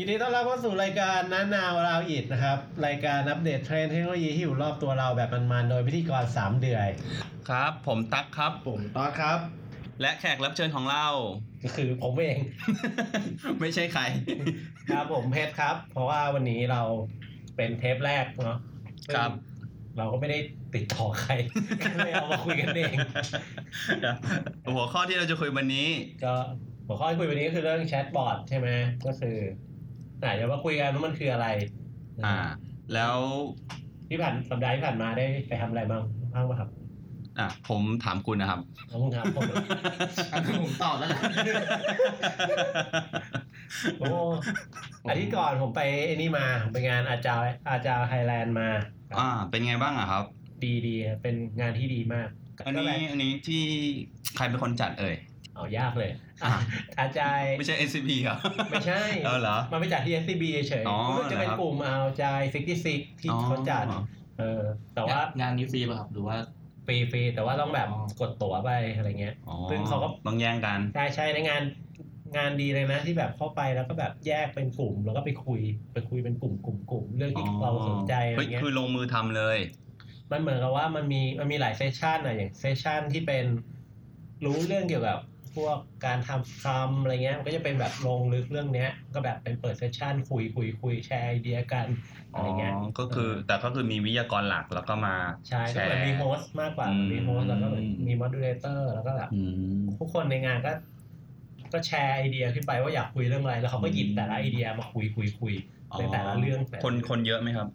ยินดีต้อนรับเข้าสู่รายการน้านาวราวอิดนะครับ รายการอัปเดตเทรนด์เทคโนโลยีที่อยู่รอบตัวเราแบบมันๆโดยพิธีกร3เดือยครับ ผมตั๊กครับ ผมต๊อดครับ และแขกรับเชิญของเรา ก็คือผมเอง ไม่ใช่ใคร ครับผมเพชรครับ เพราะว่าวันนี้เราเป็นเทปแรกเนาะซึ่งครับ เราก็ไม่ได้ติดต่อใครก็เลยเอามาคุยกันเอง หัวข้อที่เราจะคุยวันนี้ ก็หัวข้อที่คุยวันนี้ก็คือเรื่องแชทบอทใช่ไหมก็คือ ไหนเดี๋ยวมาคุยกันว่ามันคืออะไร อ่า แล้วที่ผ่านสัปดาห์ที่ผ่านมาได้ไปทำอะไรบ้างบ้างไหมครับอะผมถามคุณนะครับแล้วมึงถามผมอันนี้ผมตอบแล้วนะโอ้อาทิตย์ก่อนผมไปไอ้นี่มาผมไปงานอาจารย์อาจารย์ไทยแลนด์มา อ่า เป็นไงบ้างอะครับ ดีดีเป็นงานที่ดีมาก อันก็นี้แบบอันนี้ที่ใครเป็นคนจัดเอ่ย เอายากเลยอะอาจารย์ไม่ใช่ SCP ครับ ไม่ใช่เออเหรอมันไปจัดที่ SCB เฉยอ๋อๆรู้สึกจะเป็นเหรอครับกลุ่มเอาใจซิกที่ซิกที่เขาจัดอ๋อเออแต่ว่างานนี้ฟรีป่ะครับหรือว่าฟรีฟรีแต่ว่าต้องแบบอ๋อกดตั๋วไปอะไรเงี้ยอ๋อซึ่งเขาก็ต้องแย่งกันใช่ใช่ในงานงานดีเลยนะที่แบบเข้าไปแล้วก็แบบแยกเป็นกลุ่ม แล้วก็ไปคุยไปคุยเป็นกลุ่มกลุ่มกลุ่มเรื่องที่เราสนใจอะไรเฮ้ยเงี้ยคือลงมือทำเลย มันเหมือนกับว่ามันมีมันมีหลาย session อะอย่าง session ที่เป็นรู้เรื่องเกี่ยวกับ พวกการทำคำอะไรเงี้ยมันก็จะเป็นแบบลงลึกเรื่องเนี้ย ก็แบบเป็นเปิด session คุยคุยคุยแชร์ไอเดียกันอะไรเงี้ยอ๋อก็คือแต่ก็คือมีวิทยากรหลักแล้วก็มาใช่แชก็เหมือนมี host มากกว่าอืมมี host แล้วก็เหมือนมีมอด e เลเตอร์แล้วก็แบบอืมทุกคนในงานก็ ก็แชร์ไอเดียขึ้นไปว่าอยากคุยเรื่องอะไร แล้วเขาก็หยิบแต่ละไอเดียมาคุยคุยคุยในแต่ละเรื่องแต่ละคนคนเยอะไหมครับ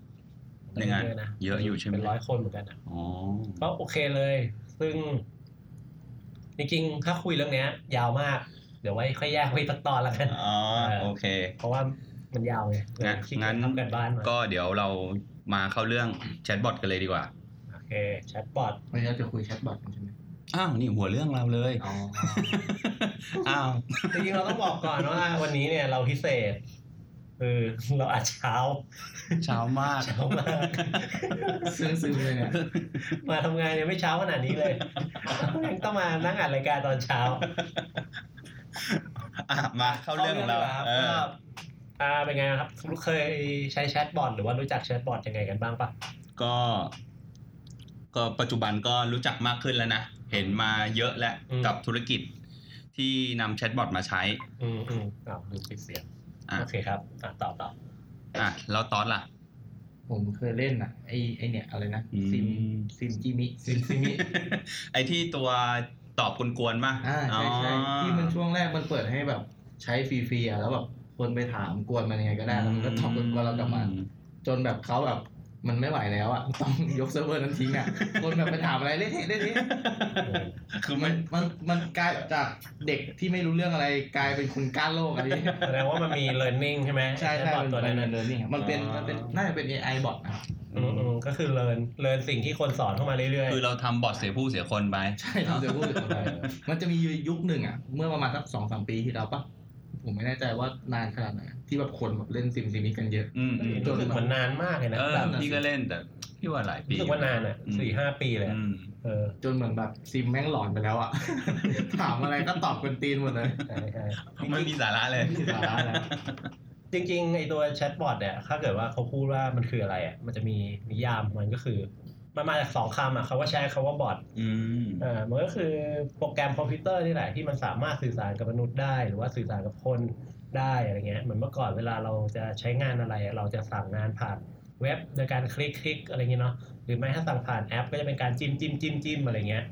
ในงานเยอะนะเยอะอยู่ใช่ไหมเป็นร้อยคนเหมือนกันอะอ๋อก็โอเคเลย ซึ่ง จริงๆ ถ้าคุยเรื่องเนี้ย ยาวมาก เดี๋ยวไว้ค่อยแยกไว้สักตอนละกันอ๋อเออโอเค เพราะว่ามันยาวไงงั้นขี้เกียจงั้นทำการบ้านมาก็เดี๋ยวเรามาเข้าเรื่องแชทบอทกันเลยดีกว่าโอเคแชทบอทวันนี้เราจะคุยแชทบอทกันใช่ไหมอ้าวนี่หัวเรื่องเราเลยอ๋ออ้าวจริงๆเราต้องบอกก่อนว่าวันนี้เนี่ยเราพิเศษ คือเราอัดเช้า เช้ามากเช้ามากซึ้งซึ้งเลยเนี่ยมาทำงานยังไม่เช้าขนาดนี้เลยยังต้องมานั่งอัดรายการตอนเช้าอะมาเข้าเรื่องของเราครับเอก็ออ่าเป็นไงครับเคยใช้แชทบอทหรือว่ารู้จักแชทบอทยังไงกันบ้างปะก็ ก็ปัจจุบันก็รู้จักมากขึ้นแล้วนะ เห็นมาเยอะแล้วกับธุรกิจที่นำแชทบอทมาใช้ อืมอืมอ้าวดูปิดเสียงอะ โอเคครับอะต่อต่ออะแล้วต๊อดล่ะ ผมเคยเล่นไอ้ไอ้เนี่ยอะไรนะอืมซิมซิมจิมิซิมซิมิไอที่ตัวตอบกวนๆป่ะอ่าใช่ใช่อ๋อที่มันช่วงแรกมันเปิดให้แบบ ใช้ฟรีๆอะแล้วแบบคนไปถามกวนมันยังไงก็ได้แล้วมันก็ตอบกวนเรากลับมา จนแบบเขาแบบ มันไม่ไหวแล้วอะต้องยกเซิร์ฟเวอร์นั้นทิ้งอะคนแบบไปถามอะไรเละเทะเละเทะคือมัมันนมันมันกลายจากเด็กที่ไม่รู้เรื่องอะไรกลายเป็นคนกร้านโลกอะไรอย่างเงี้ยแสดงว่ามันมี learning ใช่ไหมใช่แชทใช่บอทเป็นตัวเป็นั้นนเนินนี่มันเป็นอ๋อมันเป็นน่าจะเป็น AI บอทนะอืมอืมก็คือ learn learn สิ่งที่คนสอนเข้ามาเรื่อยคือเราทำบอทเสียผู้เสียคนไปใช่ทำเสียพูดถึงอะไรมันจะมียุคหนึ่งอะ เมื่อประมาณสักสองสามปีที่แล้วปะ ผมไม่แน่ใจว่านานขนาดไหนที่แบบคนแบบเล่นซิมซิมิกันเยอะอืมๆอืมรู้สึกมันนานมากเลยนะเออแบบพี่ก็เล่นแต่พี่ว่าหลายปีรู้สึกว่านานอะอืมสี่ห้าปีเลยอะอืมเออจนเหมือนแบบซิมแม่งหลอนไปแล้วอะถามอะไรก็ตอบกันตีนหมดเลยใช่ใช่ไม่มีสาระเลยไม่มีสาระแล้วจริงๆไอตัวแชทบอทเนี่ยถ้าเกิดว่าเขาพูดว่ามันคืออะไรอะมันจะมีนิยามมันก็คือ มันมาจากสองคำอะเขาว่าใช้คำว่าบอทอืมอ่ามันก็คือโปรแกรมคอมพิวเตอร์นี่แหละที่มันสามารถสื่อสารกับมนุษย์ได้ หรือว่าสื่อสารกับคนได้อะไรเงี้ยเหมือนเมื่อก่อนเวลาเราจะใช้งานอะไรอะเราจะสั่งงานผ่านเว็บโดยการคลิกคลิกอะไรเงี้ยเนาะหรือไม่ถ้าสั่งผ่านแอป ก็จะเป็นการจิ้มจิ้มจิ้มจิ้มอะไรเงี้ย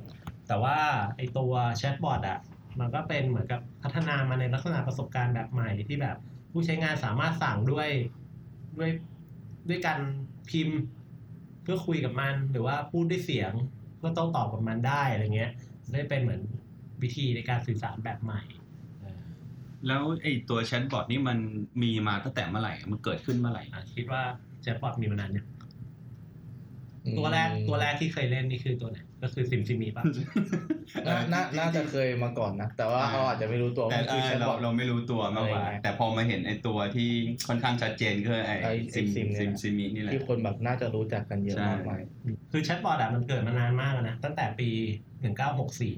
แต่ว่าไอตัวแชทบอทอะมันก็เป็นเหมือนกับพัฒนามาในลักษณะประสบการณ์แบบใหม่ที่แบบ ผู้ใช้งานสามารถสั่งด้วยด้วยด้วยการพิมพ์ เพื่อคุยกับมันหรือว่าพูดด้วยเสียงเพื่อโต้ตอบกับมันได้อะไรเงี้ยได้เป็นเหมือนวิธีในการสื่อสารแบบใหม่เออแล้วไอ้ตัวแชทบอทนี่มันมีมาตั้งแต่เมื่อไหร่ มันเกิดขึ้นเมื่อไหร่อะคิดว่าแชทบอทมีมานานเนี่ยง ตัวแรกตัวแรกที่เคยเล่นนี่คือตัวไหนก็คือซิมซิมีป่ะน่าน่าน่าจะเคยมาก่อนนะ แต่ว่าเขาอาจจะไม่รู้ตัวว่าแต่มันคือแชทเราบอทเราไม่รู้ตัวมากกว่าอะไรอย่างเงี้ยแต่พอมาเห็นไอ้ตัวที่ค่อนข้างชัดเจนก็คือไอ้ไอ้ซิมซิซิมมเนี่ยซิมนี่แหละที่คนแบบน่าจะรู้จักกันเยอะใช่มากมายคือแชทบอทอะมันเกิดมานานมากแล้วนะ ตั้งแต่ปีหนึ่งเก้าหกสี่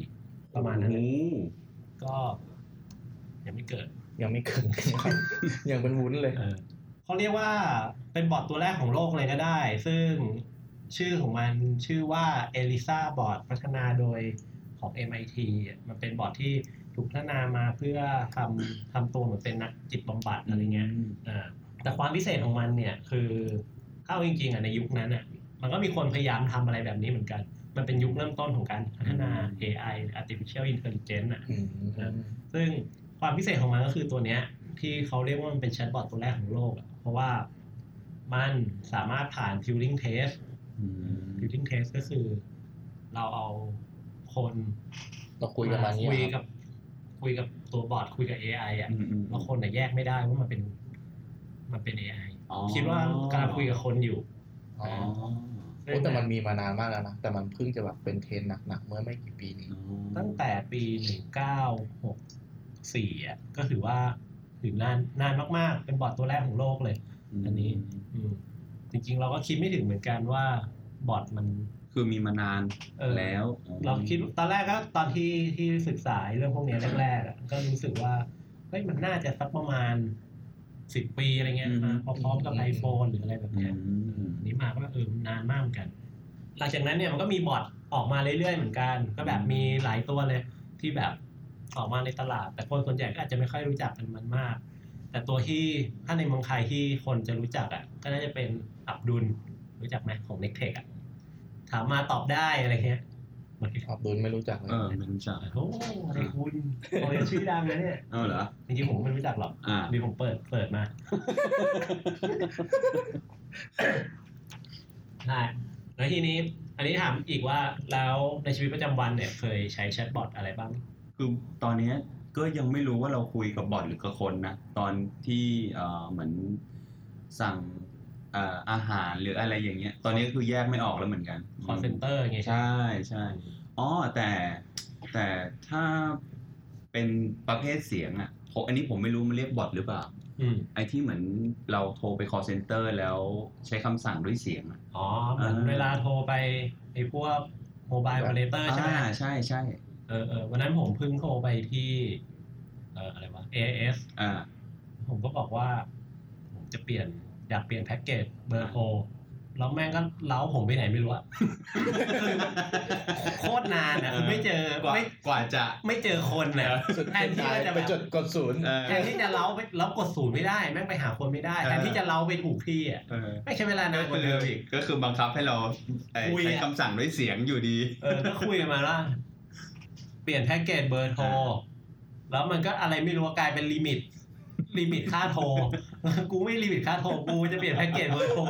ประมาณนั้นโอ้นะโหก็ยังไม่เกิด ยังไม่เกิดครับยังเป็นวุ้นเลยเออเขาเรียกว่าเป็นบอร์ดตัวแรกของโลกเลยก็ได้ ซึ่ง ชื่อของมันชื่อว่า ELISA บอร์ดพัฒนาโดยของ MIT อะมันเป็นบอร์ดที่ถูกพัฒนามาเพื่อทำทำตัวเหมือนเป็นนักจิตบำบัดอะไรเงี้ยอ่าแต่ความพิเศษของมันเนี่ยคือเข้าจริงๆอะในยุคนั้นอะมันก็มีคนพยายามทำอะไรแบบนี้เหมือนกัน มันเป็นยุคเริ่มต้นของการพัฒนา AI artificial intelligence อะอืมซึ่งความพิเศษของมันก็คือตัวเนี้ยที่เขาเรียกว่ามันเป็นแชทบอทตัวแรกของโลกอะเพราะว่ามันสามารถผ่าน Turing test อืม Turing test ก็คือ เราเอาคนเราคุยกันมาเนี้คุยคกัรับบคุยกับตัวบอทคุยกับ AI อะอืมอืมแล้วคนน่ะแยกไม่ได้ว่ามันเป็น มันเป็น AI อ๋อคิดว่ากำลังคุยกับคนอยู่อ๋ออ๋อโอ้แต่มันมีมานานมากแล้วนะ แต่มันเพิ่งจะแบบเป็นเทรนด์หนักๆเมื่อไม่กี่ปีนี้ ตั้งแต่ปี1964อะก็ถือว่าถือนานนานมากๆ เป็นบอร์ดตัวแรกของโลกเลย อันนี้ อืม จริงๆ เราก็คิดไม่ถึงเหมือนกันว่าบอร์ดมัน คือมีมานานเออแล้ว เราคิดตอนแรกก็ตอนที่ที่ศึกษาเรื่องพวกเนี้ยแรกๆอะก็รู้สึกว่าเฮ้ยมันน่าจะสักประมาณสิบปีอะไรเงี้ยมาพร้อมๆกับ iPhone หรืออะไรแบบอืเนี้ยมอันนี้มาก็เออนานมากเหมือนกัน หลังจากนั้นเนี่ยมันก็มีบอร์ดออกมาเรื่อยๆเหมือนกัน ก็แบบมีหลายตัวเลยที่แบบออกมาในตลาด แต่คนส่วนใหญ่ก็อาจจะไม่ค่อยรู้จักกันมันมาก แต่ตัวที่ถ้าในเมืองไทยที่คนจะรู้จักอะ ก็น่าจะเป็นอับดุลรู้จักไหมของ n e c t e c h อะถามมาตอบได้อะไรเงี้ยเหมือนที่อับดุลไม่รู้จักเลยเออไม่รู้จักโอ้ไอ้คุณโอ้ยชื่อดังนะเนี่ยเออเหรอจริงๆผมก็ไม่รู้จักหรอกอ่าดีผมเปิดเปิดมาใช่แล้วทีนี้ อันนี้ถามอีกว่าแล้วในชีวิตประจำวันเนี่ย เคยใช้แชทบอทอะไรบ้าง คือตอนเนี้ย ก็ยังไม่รู้ว่าเราคุยกับบอทหรือกับคนนะ ตอนที่เอ่อเหมือนสั่งเอ่ออาหารหรืออะไรอย่างเงี้ย ตอนนี้คือแยกไม่ออกแล้วเหมือนกัน call center อย่างเงี้ยใช่ไหมใช่ใช่อ๋อแต่แต่ถ้าเป็นประเภทเสียงอะผมอันนี้ผมไม่รู้มันเรียกบอทหรือเปล่าอืมไอ้ที่เหมือนเราโทรไป call center แล้วใช้คำสั่งด้วยเสียงอะอ๋อเหมือนอ่าเวลาโทรไปไอ้พวกโมบาย o อ e เ a เตอร์ใช่ไหมอ่าใช่ใช่ เออเออวันนั้นผมเพิ่งโทรไปที่ เอออะไรวะ AIS อ่า ผมก็บอกว่า ผมจะเปลี่ยนอยากเปลี่ยนแพ็กเกจเบอร์โทรแล้วแม่งก็เล้าผมไปไหนไม่รู้อะโคตรนานอะคือไม่เจอกว่าไม่กว่าจะ ไม่เจอคนน่ะสุดแทนที่ว่าจะไปแบบจดกดศูนย์ เออ แทนที่จะเล้าไปเล้ากดศูนย์ไม่ได้ แม่งไปหาคนไม่ได้เออ แทนที่จะเล้าไปถูกที่อะเออไม่ใช้เวลานานกก็ว่าเดิเดิมมอีก ก็คือบังคับให้เราเอ่อคุยอะ ใช้คำสั่งด้วยเสียงอยู่ดี เออก็คุยกันมาว่า เปลี่ยนแพ็กเกจเบอร์โทร แล้วมันก็อะไรไม่รู้ว่ากลายเป็น limit limit ค่าโทร กูไม่ limit ค่าโทร กูจะเปลี่ยนแพ็กเกจเบอร์โทร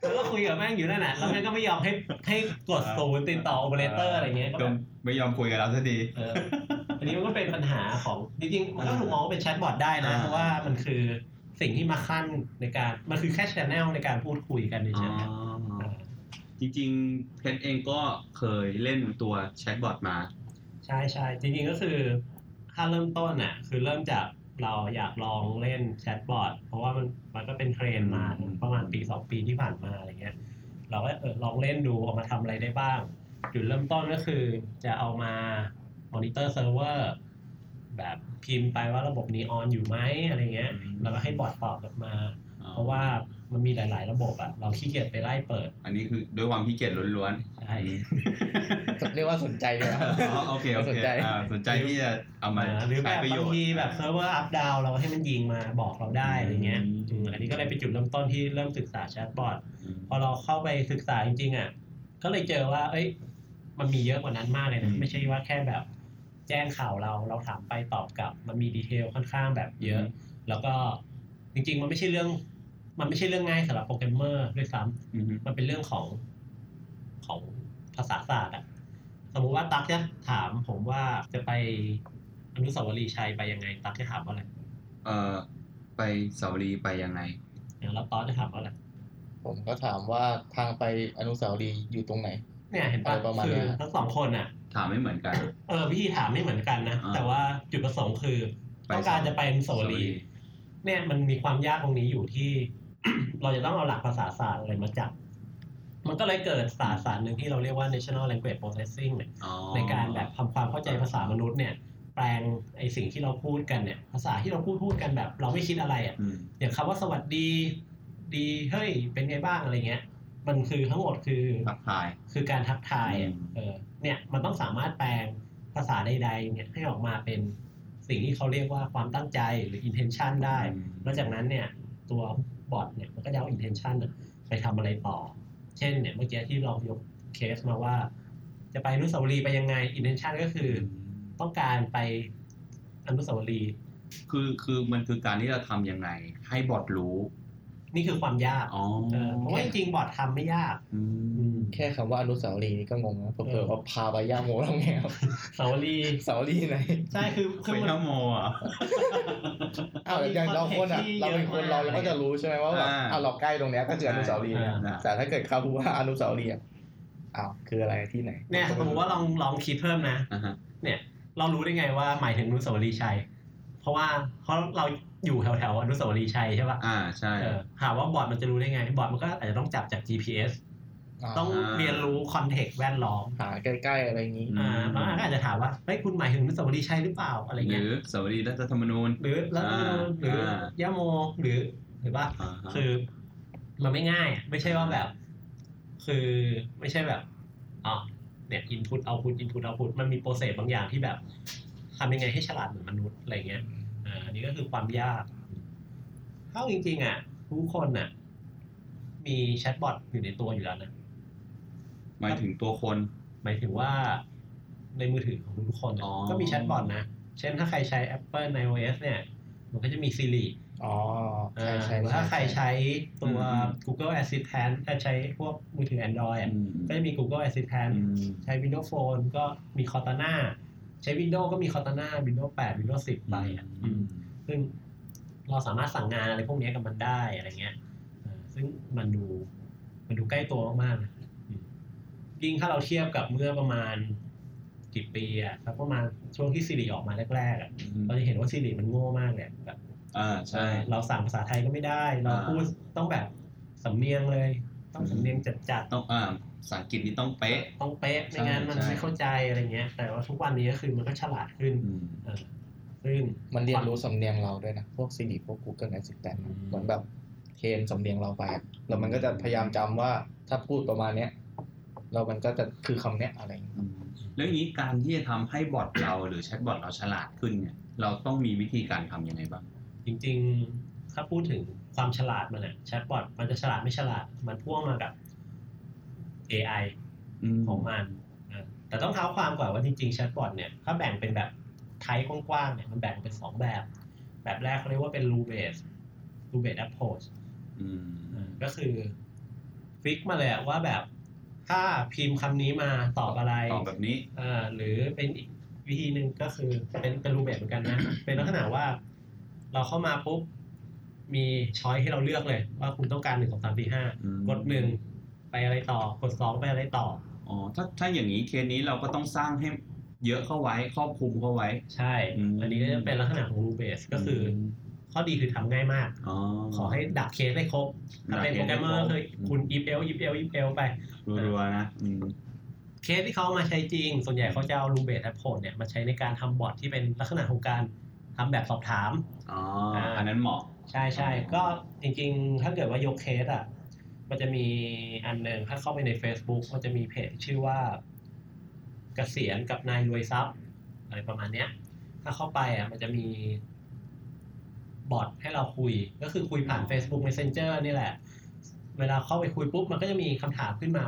แล้วก็คุยกับแม่งอยู่นั่นแหละแล้วแม่งก็ไม่ยอมให้ให้กดศูนย์ติดต่อโอเปอเรเตอร์อะไรเงี้ย ก็ก็แบบไม่ยอมคุยกับเราสักทีเอออันนี้มันก็เป็นปัญหาของ จริงๆ มันก็ถูกมองว่าเป็นแชทบอทได้นะอ่าเพราะว่ามันคือสิ่งที่มาคั่นในการ มันคือแค่ channel ในการพูดคุยกันเฉยๆจริงๆเพชรเองก็เคยเล่นตัวแชทบอทมาใช่ใช่จริงๆก็คือถ้าเริ่มต้นอะ คือเริ่มจากเราอยากลองเล่นแชทบอทเพราะว่ามันมันก็เป็นเทรนด์มาประมาณปีสองปีที่ผ่านมาอะไรเงี้ย เราก็เออลองเล่นดูเอามาทำอะไรได้บ้าง จุดเริ่มต้นก็คือจะเอามามอนิเตอร์เซิร์ฟเวอร์แบบพิมพ์ไปว่าระบบนี้ on อยู่ไหมอะไรเงี้ยแล้วก็ให้บอทตอบกลับมา เพราะว่ามันมีหลาย ๆ ระบบอะเราขี้เกียจไปไล่เปิด อันนี้คือด้วยความขี้เกียจล้วน ใช่ๆเรียกว่าสนใจเลยนะอ๋อโอเคโอสนเคใจอ่าสนใจที่จะเอามาหรือแบใช้บประโยบางชน์ทีแบบเซิร์ฟเวอร์ up down เราให้มันยิงมาบอกเราได้อะไรเงี้ยอืมอืมอันนี้ก็เลยเป็นจุดเริ่มต้นที่เริ่มศึกษาแชทบอทอืมพอเราเข้าไปศึกษาจริงๆอะก็เลยเจอว่า เอ้ย มันมีเยอะกว่านั้นมากเลยอืนะมไม่ใช่ว่าแค่แบบ แจ้งข่าวเราเราถามไปตอบกลับ มันมี detail ค่อนข้างแบบเยอะ แล้วก็จริง ๆ มันไม่ใช่เรื่อง มันไม่ใช่เรื่องง่ายสำหรับโปรแกรมเมอร์ด้วยซ้ำอืมมันเป็นเรื่องของ ของภาษาศาสตร์อะสมมุติว่าตั๊กจะถามผมว่าจะไปอนุสาวรีย์ชัยไปยังไง ตั๊กจะถามว่าอะไรเอ่อไปสาวรีย์ไปยังไงแล้วต๊อดจะถามว่าอะไรผมก็ถามว่าทางไปอนุสาวรีย์อยู่ตรงไหน เนี่ยเห็นปะอะไรประมาณคืเนี้อย ทั้งสองคนอะ ถามไม่เหมือนกัน เออวิธีถามไม่เหมือนกันนะอ่า แต่ว่าจุดประสงค์คือไปต้องการจะไปอนุสาวรีย์เนี่ยมันมีความยากตรงนี้อยู่ที่ เราจะต้องเอาหลักภาษาศาสตร์อะไรมาจับ มันก็เลยเกิดศาสตร์ศาสตร์หนึ่งที่เราเรียกว่า national language processing เนี่ยอ๋อในการแบบทำความเข้าใจภาษามนุษย์เนี่ยแปลงไอสิ่งที่เราพูดกันเนี่ย ภาษาที่เราพูดพูดกันแบบ เราไม่คิดอะไรอะอืมอย่างคำว่าสวัสดี ดีเฮ้ยเป็นไงบ้างอะไรเงี้ย มันคือทั้งหมดคือทักทายคือการทักทายอะอืมเออเนี่ยมันต้องสามารถแปลงภาษาใดๆเนี่ยให้ออกมาเป็นสิ่งที่เขาเรียกว่าความตั้งใจหรือ intention ได้อืมแล้วจากนั้นเนี่ยตัวบอทเนี่ยมันก็จะเอา intention น่ะไปทำอะไรต่อ เช่นเนี่ยเมื่อกี้ที่เรายกเคสมาว่า จะไปอนุสาวรีย์ไปยังไง intention ก็คือ ต้องการไปอนุสาวรีย์คือคือมันคือการที่เราทำยังไง ให้บอทรู้ นี่คือความยากอ๋อเออเพราะว่าจริงๆบอททำไม่ยากอืมแค่คำว่าอนุสาวรีย์นี่ก็งงนะเผื่อๆว่าพาไปย่าโมแล้วไงครับสาวรีย์สาวรีย์ไหนใช่คือคือเป็นมันนโมอะ อ้าวอย่างเราคนอะ เราเป็นคนเราเราก็จะรู้ใช่ไหมว่าแบบอ่าอ้าวเราใกล้ตรงเนี้ยก็คืออนุสาวรีย์อ่าแต่ถ้าเกิดเขาพูดว่าอนุสาวรีย์อะอ้าวคืออะไรที่ไหน เนี่ยสมมติว่าลองลองคิดเพิ่มนะอ่าฮะเนี่ย เรารู้ได้ไงว่าหมายถึงอนุสาวรีย์ชัย เพราะว่าเพราะเราอยู่แถวแถวๆอนุสาวรีย์ชัยใช่ปะอ่าใช่เออถามว่าบอร์ดมันจะรู้ได้ไง บอร์ดมันก็อาจจะต้องจับจาก GPS ต้องเรียนรู้ context แวดล้อมหาใกล้ๆอะไรอย่างนี้อ่าบางอันก็อาจจะถามว่าเฮ้ยคุณหมายถึงอนุสาวรีย์ชัยหรือเปล่าอะไรหเงี้ยรือสาวรีย์รัฐธรรมนูญหรือแล้วอ่าหรืออ่ายะโมหรือหรือว่าอ่าฮะคือ มันไม่ง่ายไม่ใช่ว่าแบบ คือไม่ใช่แบบอ๋อเนี่ย input output input output มันมี process บางอย่างที่แบบทำยังไงให้ฉลาดเหมือนมนุษย์อะไรเงี้ยอ่าอันนี้ก็คือความยากเท่าจริง ๆ อะทุกคนอะ มี chatbot อยู่ในตัวอยู่แล้วนะ หมายถึงตัวคน หมายถึงว่าในมือถือของทุกคนอะอ๋อก็มี chatbot นะ เช่นถ้าใครใช้ Apple ใน iOS เนี่ย มันก็จะมี Siri อ๋อใช่ใช่หรือใช่ถ้าใครใช้ตัวอืม Google Assistant ถ้าใช้พวกมือถือ Android อะอืมก็จะมี Google Assistant อืมใช้ Windows Phone ก็มี Cortana ใช้ Windows ก็มี Cortana Windows 8 Windows 10 ไปอะอืมซึ่งเราสามารถสั่งงานอะไรพวกนี้กับมันได้อะไรเงี้ยเออซึ่งมันดูมันดูใกล้ตัวมากๆนะอืม ยิ่งถ้าเราเทียบกับเมื่อประมาณกี่ปีอะครับประมาณช่วงที่ซีรีออกมาแรกๆอะเราจะเห็นว่าซีรีมันโง่มากเลยแบบอ่าใช่ เราสั่งภาษาไทยก็ไม่ได้ เราอ่าพูดต้องแบบสำเนียงเลย ต้องสำเนียงจัดๆต้องอ่าภาษาอังกฤษนี่ต้องเป๊ะ ต้องเป๊ะไม่งั้นมันใช่ไม่เข้าใจอะไรเงี้ย แต่ว่าทุกวันนี้ก็คือมันก็ฉลาดขึ้นอืมเออซึ่งมันเรียนรู้สำเนียงเราด้วยนะ พวก Siri พวก Google Assistant อืมเหมือนแบบเทรนสำเนียงเราไปอะแล้วมันก็จะพยายามจำว่าถ้าพูดประมาณเนี้ย แล้วมันก็จะคือคำเนี้ยอะไรอย่างเงี้ยอืมแล้วอย่างนี้การที่จะทำให้ bot เราหรือ chatbot เราฉลาดขึ้นเนี่ย เราต้องมีวิธีการทำยังไงบ้าง จริงๆ ถ้าพูดถึงความฉลาดมันอะ chatbot มันจะฉลาดไม่ฉลาด มันพ่วงมากับ AI ของมันอะแต่ต้องเท้าความก่อนว่าจริงๆ chatbot เนี่ยถ้าแบ่งเป็นแบบ type กว้างๆเนี่ยมันแบ่งเป็นสองแบบ แบบแรกเขาเรียกว่าเป็น rule based rule based approach อืมอ่าก็คือฟิกมาเลยอะว่าแบบ ถ้าพิมพ์คำนี้มาตอบอะไรตอบแบบนี้อ่าหรือเป็นอีกวิธีหนึ่งก็คือเป็นเป็นรูปแบบเหมือนกันนะ เป็นลักษณะว่า เราเข้ามาปุ๊บมีช้อยให้เราเลือกเลย ว่าคุณต้องการหนึ่งสองสามสี่ห้าอืมกดหนึ่งไปอะไรต่อกดสองไปอะไรต่ออ๋อถ้าถ้าอย่างนี้เคสนี้เราก็ต้องสร้างให้เยอะเข้าไว้ครอบคลุมเข้าไว้ ใช่อืมอันนี้ก็จะเป็นลักษณะของรูเบสก็คืออ ข้อดีคือทำง่ายมากอ๋อขอให้ดักเคสได้ครบถ้าเป็นโปรแกรมเมอร์ก็คือคุณ if else if else if else ไปรัวๆนะอืมเคสที่เขาเอามาใช้จริง ส่วนใหญ่เขาจะเอา rule based approach เนี่ยมาใช้ในการทำ bot ที่เป็นลักษณะของการทำแบบสอบถามอ๋ออาอันนั้นเหมาะ ใช่ใช่ก็จริงๆ ถ้าเกิดว่ายกเคสอะมันจะมีอันหนึ่งถ้าเข้าไปใน Facebook มันจะมีเพจชื่อว่าเกษียณกับนายรวยทรัพย์อะไรประมาณเนี้ย ถ้าเข้าไปอะมันจะมี บอทให้เราคุย ก็คือคุยผ่าน Facebook Messenger นี่แหละ เวลาเข้าไปคุยปุ๊บมันก็จะมีคำถามขึ้นมา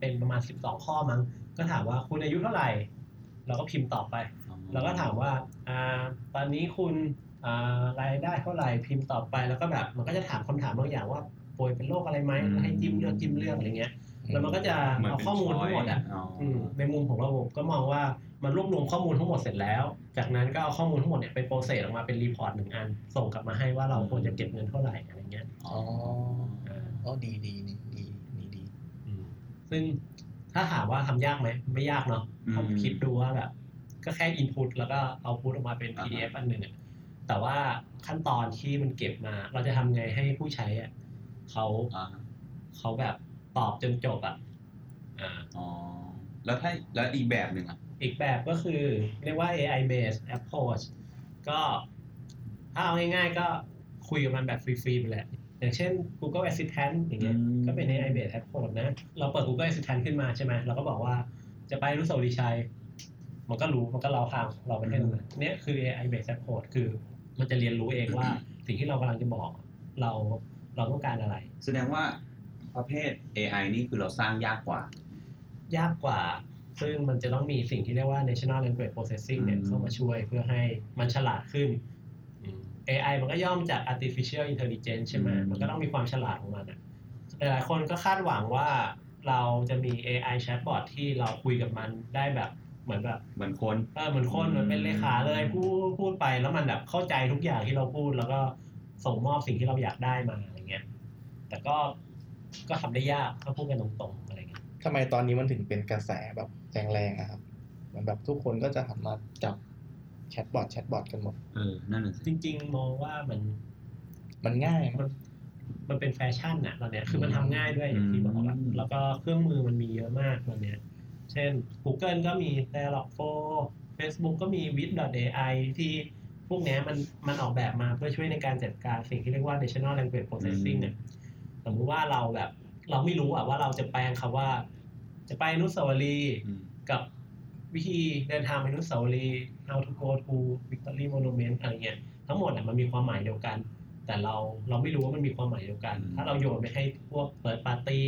เป็นประมาณ 12 ข้อมั้ง ก็ถามว่าคุณอายุเท่าไหร่ เราก็พิมพ์ตอบไป แล้วก็ถามว่าอ่าตอนนี้คุณอ่ารายได้เท่าไหร่พิมพ์ตอบไป แล้วก็แบบมันก็จะถามคำถามบางอย่างว่าป่วยเป็นโรคอะไรไหมอืมให้จิ้มเลือกจิ้มเลือกอะไรเงี้ยแล้วมันก็จะเหมือนเอาเป็นข้อมูลทั้งหมดอะช้อยอ๋อออืมในมุมของระบบก็มองว่า มันรวบรวมข้อมูลทั้งหมดเสร็จแล้ว จากนั้นก็เอาข้อมูลทั้งหมดเนี่ยไป process ออกมาเป็น report หนึ่งอัน ส่งกลับมาให้ว่าเราควรจะเก็บเงินเท่าไหร่อะไรเงี้ยอ๋ออ่าอ๋อดีดีนี่ดีนี่ดีอืมซึ่งถ้าถามว่าทำยากไหมไม่ยากเนาะอืมถ้าคิดดูว่าแบบก็แค่ input แล้วก็ output ออกมาเป็นอ่าฮะ PDF อันหนึ่งอะแต่ว่าขั้นตอนที่มันเก็บมา เราจะทำไงให้ผู้ใช้อะเขาอ่าเขาแบบตอบจนจบอะอ่าอ๋อแล้วถ้าแล้วอีกแบบหนึ่งอะ อีกแบบก็คือเรียกว่า AI based approach ก็ถ้าเอาง่ายๆก็คุยกับมันแบบฟรีๆไปแหละ อย่างเช่น Google Assistant อย่างเงี้ยอืมก็เป็น AI based approach นะ เราเปิด Google Assistant ขึ้นมาใช่ไหม เราก็บอกว่าจะไปอนุสาวรีย์ชัย มันก็รู้ มันก็เราทางเราไปให้ตรงนั้นเนี่ยคือ AI based approach คือมันจะเรียนรู้เองว่าสิ่งที่เรากำลังจะบอก เราเราต้องการอะไร แสดงว่าประเภท AI นี่คือเราสร้างยากกว่า ยากกว่า ซึ่งมันจะต้องมีสิ่งที่เรียกว่า National Language Processing เนี่ยอืมเข้ามาช่วยเพื่อให้มันฉลาดขึ้น AI มันก็ย่อมจาก Artificial Intelligence ใช่ไหมอืมมันก็ต้องมีความฉลาดของมันอะหลายๆคนก็คาดหวังว่าเราจะมี AI chatbot ที่เราคุยกับมันได้แบบเหมือนแบบเหมือนคนเออเหมือนคนเหมือนเป็นเลขาเลยพูดพูดไปแล้วมันแบบเข้าใจทุกอย่างที่เราพูด แล้วก็ส่งมอบสิ่งที่เราอยากได้มาอะไรเงี้ย แต่ก็ก็ทำได้ยากถ้าพูดกันตรงๆอะไรเงี้ยทำไมตอนนี้มันถึงเป็นกระแสแบบ แรงๆอะครับเหมือนแบบทุกคนก็จะหันมาจับ chatbot chatbot กันหมดเออนั่นน่ะสิจริง ๆ มองว่ามันมันง่ายมันมันเป็นแฟชั่นอะตอนเนี้ยคือมันทำง่ายด้วยอย่างที่บอกอะอืมแล้วก็เครื่องมือมันมีเยอะมากตอนเนี้ย เช่น Google ก็มี Dialogflow Facebook ก็มี wit.ai ที่พวกเนี้ยมันมันออกแบบมาเพื่อช่วยในการจัดการสิ่งที่เรียกว่า National Language Processing เนี่ยสมมติว่าเราแบบเราไม่รู้อะว่าเราจะแปลงคำว่า จะไปอนุสาวรีย์อืมกับวิธีเดินทางไปอนุสาวรีย์ how to go to Victory Monument อะไรเงี้ยทั้งหมดอะมันมีความหมายเดียวกัน แต่เราเราไม่รู้ว่ามันมีความหมายเดียวกันอืมถ้าเราโยนไปให้พวก third party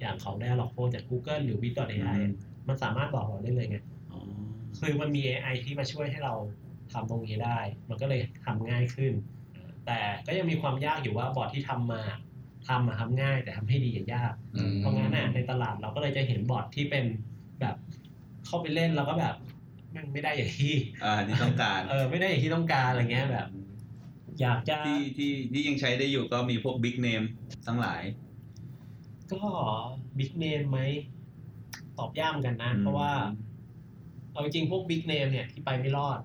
อย่างของ Dialogflow จาก Google หรือ wit.ai อืมมันสามารถบอกเราได้เลยไงอ๋อคือมันมี AI ที่มาช่วยให้เราทำตรงนี้ได้ มันก็เลยทำง่ายขึ้น แต่ก็ยังมีความยากอยู่ว่าบอร์ดที่ทำมา ทำมาทำง่ายแต่ทำให้ดีอะยากอืมเพราะงั้นน่ะในตลาดเราก็เลยจะเห็นบอร์ดที่เป็นแบบเข้าไปเล่นแล้วก็แบบมันไม่ได้อย่างที่อ่าที่ต้องการเออไม่ได้อย่างที่ต้องการอะไรเงี้ยแบบ อยากจะที่ที่ที่ยังใช้ได้อยู่ก็มีพวกบิ๊กเนมทั้งหลาย ก็บิ๊กเนมไหมตอบยากเหมือนกันนะ เพราะว่าเอาจริงๆพวกบิ๊กเนมเนี่ยที่ไปไม่รอด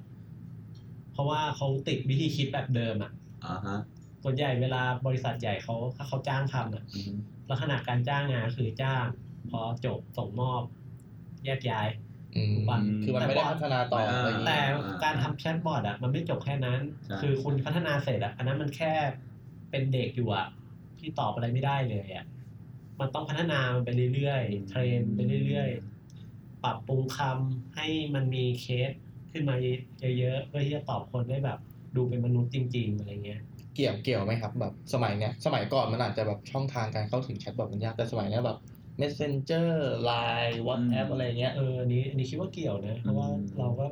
เพราะว่าเขาติดวิธีคิดแบบเดิมอะอ่าฮะ ส่วนใหญ่เวลาบริษัทใหญ่เขาถ้าเขาจ้างทำอะอืมลักษณะการจ้างงานคือจ้าง พอจบส่งมอบ แยกย้ายอืมวันคือมันไม่ได้พัฒนาต่ออะไรอย่างแต่เงี้ยการทำแชทบอทอะมันไม่จบแค่นั้น คือคุณพัฒนาเสร็จอะอันนั้นมันแค่เป็นเด็กอยู่อะที่ตอบอะไรไม่ได้เลยอะมันต้องพัฒนามันไปเรื่อยๆเทรนไปเรื่อยๆ ปรับปรุงคำให้มันมีเคสขึ้นมาเยอะๆเพื่อที่จะตอบคนได้แบบ ดูเป็นมนุษย์จริง ๆอะไรเงี้ย เกี่ยวเกี่ยวไหมครับ แบบสมัยเนี้ยสมัยก่อนมันอาจจะแบบช่องทางการเข้าถึงแชทบอทมันยากแต่สมัยเนี้ยแบบ messenger line whatsapp อะไรเงี้ยเอออันนี้อันนี้คิดว่าเกี่ยวนะเพราะว่าเราก็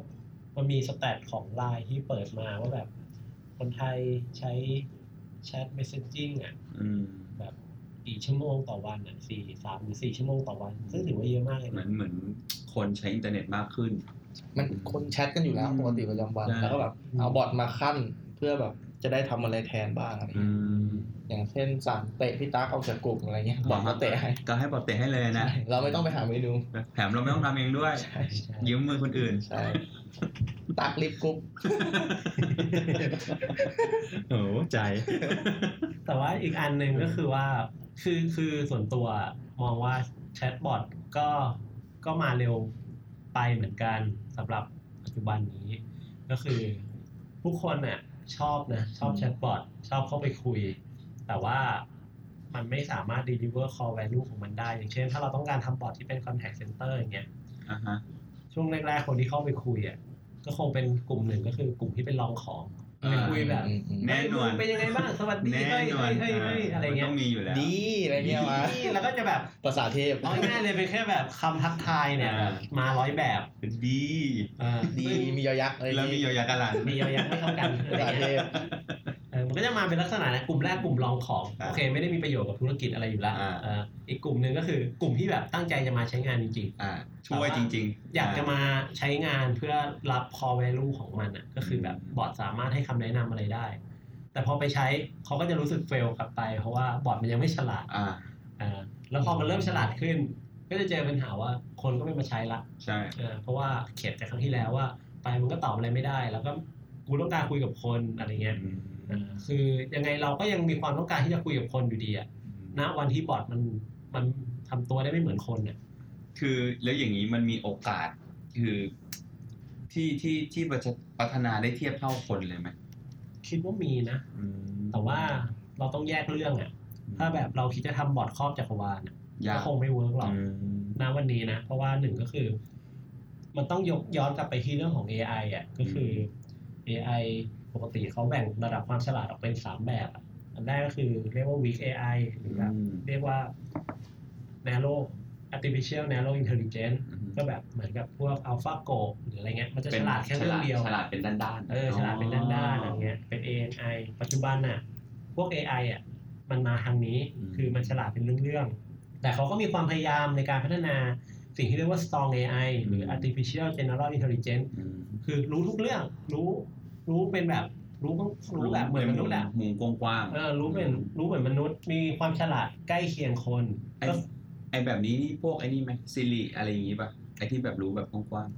มันมีสแตทของไลน์ที่เปิดมาว่าแบบ คนไทยใช้ chat messaging อะอืมแบบกี่ชั่วโมงต่อวันอะสี่สามหรือสี่ชั่วโมงต่อวัน ซึ่งถือว่าเยอะมากเลยเหมือนะนเหมือนคนใช้อินเทอร์เน็ตมากขึ้น มันคนแชทกันอยู่แล้วอืมปกติประจำวันใช่แล้วก็แบบเอา bot มาคั่นเพื่อแบบ จะได้ทำอะไรแทนบ้างอะไรอืเงี้ยอืมอย่างเช่นสั่งเตะพี่ตั๊กออกจากกลุ่มอะไรเงี้ย bot ก็เตะให้ก็ให้ bot เตะให้เลยนะใช่เราไม่ต้องไปหาเมนูแถมเราไม่ต้องทำเองด้วยใช่ใช่ยืมมือคนอื่นใช่ตั๊ก leave group โอ้ใจ แต่ว่าอีกอันหนึ่งก็คือว่า คือคือส่วนตัวมองว่า chatbot ก็ก็มาเร็วไปเหมือนกันสำหรับปัจจุบันนี้ ก็คือผู้คนน่ะ ชอบนะ ชอบ chatbot ชอบเข้าไปคุย แต่ว่ามันไม่สามารถ deliver core value ของมันได้ อย่างเช่น ถ้าเราต้องการทำ bot ที่เป็น contact center อย่างเงี้ยอ่าฮะช่วงแรกๆคนที่เข้าไปคุยอะก็คงเป็นกลุ่มหนึ่งก็คือกลุ่มที่เป็นลองของ ไปคุยแบบอืมอืมแน่นอนเฮ้ยมึงเป็นยังไงบ้างสวัสดีแน่เฮ้ยนอนเฮ้ยเฮ้ยเฮ้ยอะไรมันเงี้ต้ยองมีอยู่แล้วดีอะไรเงี้ยมาแล้วก็จะแบบภาษาเทพเอาง่ายๆเลยเป็นแค่แบบคำทักทายเนี่ยอ่ามาร้อยแบบดีเออดีมียอยักษ์อะไรแล้วมีโยยากาลันมียอยักษ์ไม่เท่ากันอะไรภาษาเทเงี้ยพเออ มันก็จะมาเป็นลักษณะนะกลุ่มแรกกลุ่มลองของอ่าโอเคไม่ได้มีประโยชน์กับธุรกิจอะไรอยู่แล้วอ่าเอออีกกลุ่มหนึ่งก็คือกลุ่มที่แบบตั้งใจจะมาใช้งานจริงอ่าช่วยจริง ๆ อยากจะมาใช้งานเพื่อรับ core value ของมันอะก็คือแบบบอทสามารถให้คำแนะนำอะไรได้ แต่พอไปใช้เขาก็จะรู้สึกเฟลกลับไป เพราะว่าบอทมันยังไม่ฉลาดอ่าอ่าแล้วพอมันเริ่มฉลาดขึ้น ก็จะเจอปัญหาว่าคนก็ไม่มาใช้ละใช่เออเพราะว่าเข็ดจากครั้งที่แล้วว่าไปมันก็ตอบอะไรไม่ได้ แล้วก็กูต้องการคุยกับคนอะไรเงี้ยอืมอ่า คือยังไงเราก็ยังมีความต้องการที่จะคุยกับคนอยู่ดีอะณวันที่ bot มันมันทำตัวได้ไม่เหมือนคนเนี่ยคือแล้วอย่างนี้มันมีโอกาสคือที่ที่ที่พัฒนาได้เทียบเท่าคนเลยไหมคิดว่ามีนะอืมแต่ว่าเราต้องแยกเรื่องอะถ้าแบบเราคิดจะทำ bot ครอบจักรวาลอะยากก็คงไม่ work หรอกอืมณวันนี้นะเพราะว่าหนึ่งก็คือ มันต้องยกย้อนกลับไปที่เรื่องของ AI อะก็คือ AI ปกติเขาแบ่งระดับความฉลาดออกเป็นสามแบบอะอันแรกก็คือเรียกว่า weak AI หรือแบบอืมเรียกว่า narrow artificial narrow intelligence อืมก็แบบเหมือนกับพวก AlphaGo หรืออะไรเงี้ยมันจะฉลาดแค่เรื่องเดียวฉลาดเป็นด้านๆเออฉลาดเป็นด้านๆอะไรเงี้ยเป็น ANI ปัจจุบันน่ะพวก AI อะมันมาทางนี้คือมันฉลาดเป็นเรื่องๆแต่เขาก็มีความพยายามในการพัฒนาสิ่งที่เรียกว่า strong AI หรือ artificial general intelligence อืมคือรู้ทุกเรื่องรู้ รู้เป็นแบบ รู้รู้แบบเหมือนมนุษย์อะมุมกว้างๆเออรู้เป็นรู้เหมือนมนุษย์ มีความฉลาดใกล้เคียงคนไอ้ก็ไอ้แบบนี้นี่พวกไอ้นี่ไหมซิริอะไรอย่างงี้ป่ะไอ้ที่แบบรู้แบบกว้าง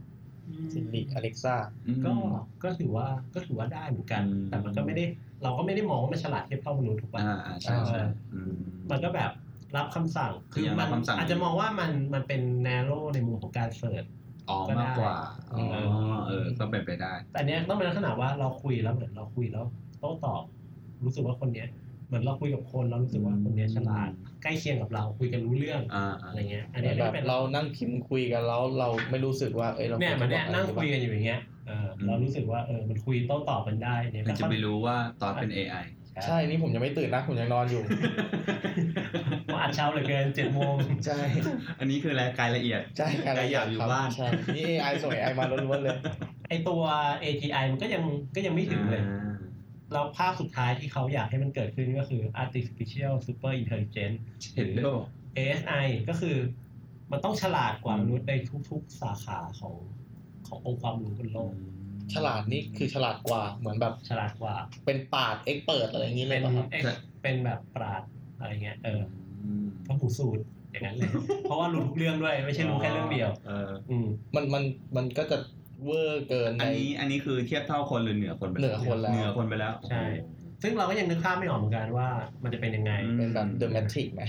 ซิริอเล็กซ่าๆอืมก็ก็ถือว่าก็ถือว่าได้เหมือนกันอืมแต่มันก็ไม่ได้ เราก็ไม่ได้มองว่ามันฉลาดเทียบเท่ามนุษย์ถูกปะอ่าอ่าใช่ใช่อืมมันก็แบบรับคำสั่งคือยังรัมับนคำสั่งอาจจะมองว่ามันมันเป็น narrow ในมุมของการเสิร์ช อ๋อก็ได้มากกว่าอ๋อเอเออก็เป็นไปได้ แต่อันเนี้ยต้องเป็นลักษณะว่าเราคุยแล้วเหมือนเราคุยแล้วโต้ตอบ รู้สึกว่าคนเนี้ยเหมือนเราคุยกับคนเรารู้สึกว่าคนเนี้ยฉลาดใกล้เคียงกับเราคุยกันรู้เรื่องอ่าอ่าอะไรเงี้ย อันเนี้ยแบก็บเป็นเรานั่งพิมพ์คุยกันแล้วเราไม่รู้สึกว่าเอ้ยเราเนี่ยมันเนี่ยควรจะนั่งบอกคุยอะไรกันอยู่อย่างเงี้ยเออเรารู้สึกว่าเออมันคุยโต้ตอบกันได้เนี่ยมันจะก็ไปรู้ว่าตอนเป็น AI ใช่นี่ผมยังไม่ตื่นนะผมยังนอนอยู่ว่าอัดเช้าเหลือเกินเจ็ดโมงใช่อันนี้คือรายรายละเอียดใช่การแต่อยากอยู่ครับบ้านใช่นี่ AI ส่ง AI มาล้วนๆเลยไอตัว AGI มันก็ยังก็ยังไม่ถึงเลยอ่าแล้วภาพสุดท้ายที่เขาอยากให้มันเกิดขึ้นก็คือ artificial super intelligence เห็นด้วย ASI ก็คือมันต้องฉลาดกว่ามนุษย์ในทุก ๆ สาขาของขององค์ความรู้บนโลก ฉลาดนี่คือฉลาดกว่าเหมือนแบบฉลาดกว่า เป็นปราดเอ็กเปิดอะไรอย่างนี้เลเป็ยนป่ะครับเอ็กเป็นแบบปราดอะไรเงี้ยเออมพระหูสูตรอย่างนั้นเลยเพราะว่ารู้ทุกเรื่องด้วยไม่ใช่รู้แค่เรื่องเดียวเอออืมมันมันมันก็จะเวอร์เกินอัในนนี้อันนี้คือเทียบเท่าคนหรือเหนือคนไปเหนือคนแล้วเหนือคนไปแล้วใช่ซึ่งเราก็ยังนึกภาพไม่ออกเหมือนกันว่ามันจะเป็นยังไงอืมเป็นแบบเดอะแมทริกไหม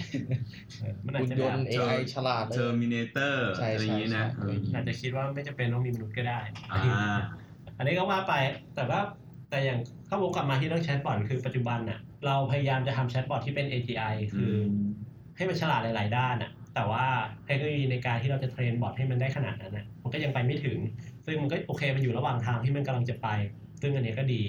เออมันอาจหุ่นจะยแบนบต์ AI ฉลาดเลยเทอร์มินเตอร์ใช่อะไรอย่างนี้นะใช่ใช่อืมอาจจะคิดว่าไม่จำเป็นต้องมีมนุษย์ก็ได้ อ่าอันนี้ก็ว่าไปแต่ว่าแต่อย่างถ้าวกกลับมาที่เรื่องแชทบอทคือปัจจุบันน่ะเราพยายามจะทำแชทบอทที่เป็น AGI คือ ให้มันฉลาดหลาย ๆ ด้านน่ะแต่ว่าเทคโนโลยีในการที่เราจะเทรนบอทให้มันได้ขนาดนั้นน่ะมันก็ยังไปไม่ถึง ซึ่งมันก็โอเคมันอยู่ระหว่างทางที่มันกำลังจะไป ซึ่งอันนี้ก็ดี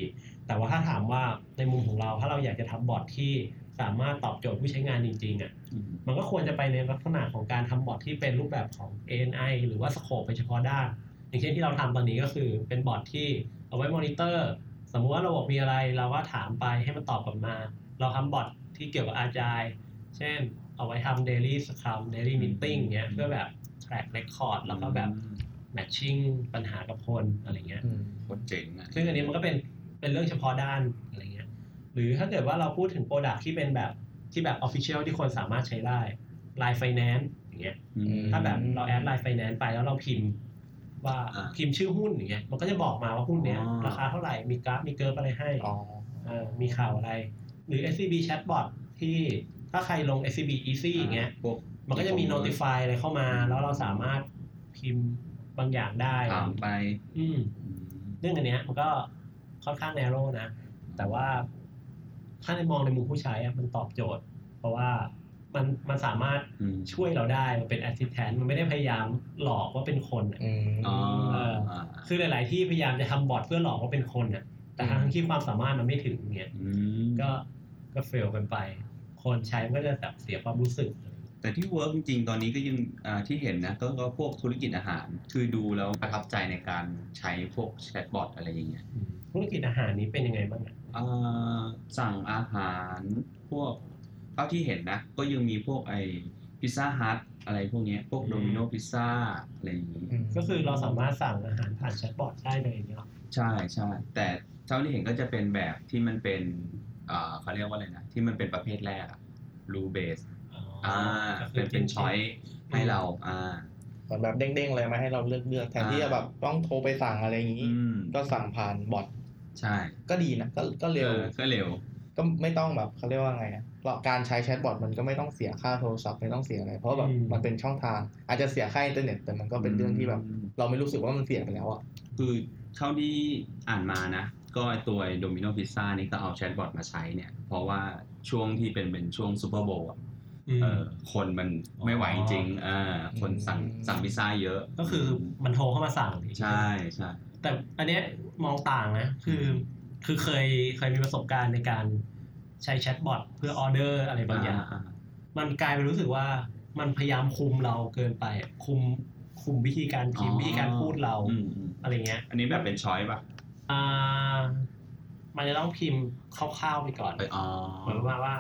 แต่ว่าถ้าถามว่าในมุมของเราถ้าเราอยากจะทำบอทที่สามารถตอบโจทย์ผู้ใช้งานจริง ๆอะอืมมันก็ควรจะไปในลักษณะของการทำบอทที่เป็นรูปแบบของ ANI หรือว่าสโคปไปเฉพาะด้าน อย่างเช่นที่เราทำตอนนี้ก็คือเป็นบอทที่เอาไว้มอนิเตอร์สมมุติว่าระบบมีอะไรเราก็ถามไปให้มันตอบกลับมา เราทำบอทที่เกี่ยวกับอาจายเช่น เอาไว้ทำ daily scrum daily meeting เงี้ยเพื่อแบบ track record แล้วก็แบบ matching ปัญหากับคนอะไรเงี้ยอืมโคตรเจ๋งอะซึ่งอันนี้มันก็เป็นเป็นเรื่องเฉพาะด้านอะไรเงี้ยหรือถ้าเกิดว่าเราพูดถึงโปรดักที่เป็นแบบที่แบบ official ที่คนสามารถใช้ได้ Line Finance อย่างเงี้ยอืมถ้าแบบเราแอด Line Finance ไปแล้วเราพิมพ์ ว่าอ่าพิมพ์ชื่อหุ้นอย่างเงี้ยมันก็จะบอกมาว่าหุ้นเนี้ยอ๋อราคาเท่าไหร่มีกราฟมีเกิร์ฟอะไรให้อ๋อเออมีข่าวอะไร หรือ SCB Chatbot ที่ถ้าใครลง SCB Easy อย่างเงี้ยพวกมันก็จะมี notify อะไรเข้ามา แล้วเราสามารถพิมพ์บางอย่างได้ถามไป อืมอืมเรื่องอันเนี้ยมันก็ค่อนข้างแนโรนะ แต่ว่าถ้าในมองในมุมผู้ใช้อะมันตอบโจทย์ เพราะว่า มันมันสามารถอืมช่วยเราได้มันเป็น assistant มันไม่ได้พยายามหลอกว่าเป็นคนอะอืมอ๋อเอออ่าคือหลาย ๆ ที่พยายามจะทำ bot เพื่อหลอกว่าเป็นคนอะแต่ทั้งที่ความสามารถมันไม่ถึงเงี้ยอืมก็ก็ fail กันไป คนใช้มันก็จะแบบเสียความรู้สึก แต่ที่ work จริงๆ ตอนนี้ก็ยังอ่าที่เห็นนะก็ก็พวกธุรกิจอาหาร คือดูแล้วประทับใจในการใช้พวก chatbot อะไรอย่างเงี้ยธุรกิจอาหารนี้เป็นยังไงบ้างอะอ่าสั่งอาหารพวก เท่าที่เห็นนะ ก็ยังมีพวกไอ Pizza Hut อะไรพวกเนี้ยพวก Domino's Pizza อะไรอย่างงี้อืมก็คือเราสามารถสั่งอาหารผ่าน chatbot ได้เลยเนาะใช่ใช่แต่เท่าที่เห็นก็จะเป็นแบบที่มันเป็นอ่าเขาเรียกว่าอะไรนะ ที่มันเป็นประเภทแรกอะ rule based อ่าก็คืเป็นเป็น choice ให้เราอ่าเหมือนแบบเด้งๆอะไรมาให้เราเลือกเลือกแทนที่จะแบบต้องโทรไปสั่งอะไรอย่างนี้อืมก็สั่งผ่าน botใช่ ก็ดีนะก็ก็เร็วออก็เร็ว ก็ไม่ต้องแบบเขาเรียกว่าไงอะเราการใช้ chatbot มันก็ไม่ต้องเสียค่าโทรศัพท์ไม่ต้องเสียอะไร เพราะแบบอืมมันเป็นช่องทาง อาจจะเสียค่าอินเทอร์เน็ตแต่มันก็เป็นเรื่องที่แบบ เราไม่รู้สึกว่ามันเสียไปแล้วอะคือเท่าที่อ่านมานะ ก็ตัว Domino's Pizza นี่ก็เอา chatbot มาใช้เนี่ย เพราะว่าช่วงที่เป็นเป็นช่วง Super Bowl อะอืมเออคนมันไม่ไหวจริงๆอ่าคนสั่งอืมสั่งพิซซ่าเยอะ ก็คือมันโทรเข้ามาสั่ง ใช่ใช่แต่อันเนี้ยมองต่างนะ คือ คือเคยเคยมีประสบการณ์ในการใช้แชทบอทเพื่อออเดอร์อะไรบางอย่างอ่ามันกลายเป็นรู้สึกว่ามันพยายามคุมเราเกินไป คุมคุมวิธีการพิมพ์วิธีการพูดเราอืมอืมอะไรเงี้ย อันนี้แบบเป็นช้อยป่ะอ่ามันจะต้องพิมพ์คร่าวๆไปก่อนเอออ๋อเหมือนประมาณว่า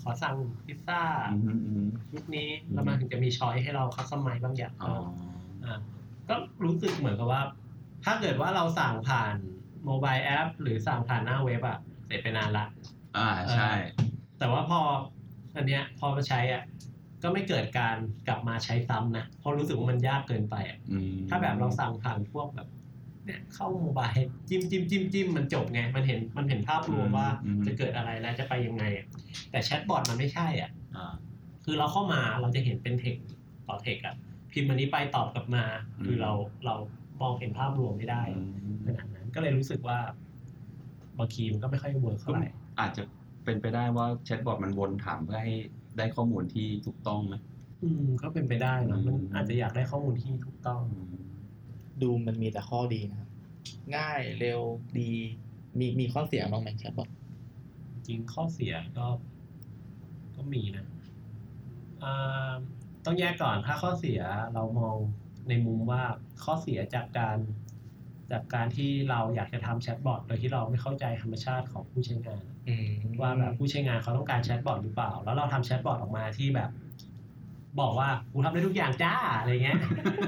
ขอสั่งพิซซ่าอืมอืมอืมยุคนี้อืมแล้วมันถึงจะมี choice ให้เรา customize บางอย่างอ๋ออ่าก็รู้สึกเหมือนกับว่า ถ้าเกิดว่าเราสั่งผ่าน mobile app หรือสั่งผ่านหน้าเว็บอะเสร็จไปนานละ อ่าใช่ แต่ว่าพออันเนี้ยพอมาใช้อะก็ไม่เกิดการกลับมาใช้ซ้ำนะเพราะรู้สึกว่ามันยากเกินไปอะอืมถ้าแบบเราสั่งผ่านพวกแบบ เนี่ยเข้า mobile จิ้มจิ้มจิ้มจิ้มมันจบไงมันเห็นมันเห็นภาพรวมว่าจะเกิดอะไรแล้วจะไปยังไงอะแต่แชทบอทมันไม่ใช่อะอ่าคือเราเข้ามาเราจะเห็นเป็น text ต่อ text อะพิมพ์อันนี้ไปตอบกลับมา คือเราเรามองเห็นภาพรวมไม่ได้อืมขนาดนั้น ก็เลยรู้สึกว่าบางทีมันก็ไม่ค่อย work เท่าไหร่อาจจะเป็นไปได้ว่าแชทบอทมันวนถามเพื่อให้ได้ข้อมูลที่ถูกต้องไหมอืมก็เป็นไปได้เนอะมันอืมอาจจะอยากได้ข้อมูลที่ถูกต้อง ดูมันมีแต่ข้อดีนะครับง่ายเร็วดีมีมีข้อเสียบ้างไหมแชทบอทจริงข้อเสียก็ก็มีนะอ่าต้องแยกก่อนถ้าข้อเสียเรามองในมุมว่าข้อเสียจากการ จากการที่เราอยากจะทำแชทบอทโดยที่เราไม่เข้าใจธรรมชาติของผู้ใช้งานอืมว่าแบบผู้ใช้งานเขาต้องการแชทบอทหรือเปล่า แล้วเราทำแชทบอทออกมาที่แบบ บอกว่ากูทำได้ทุกอย่างจ้าอะไรเงี้ย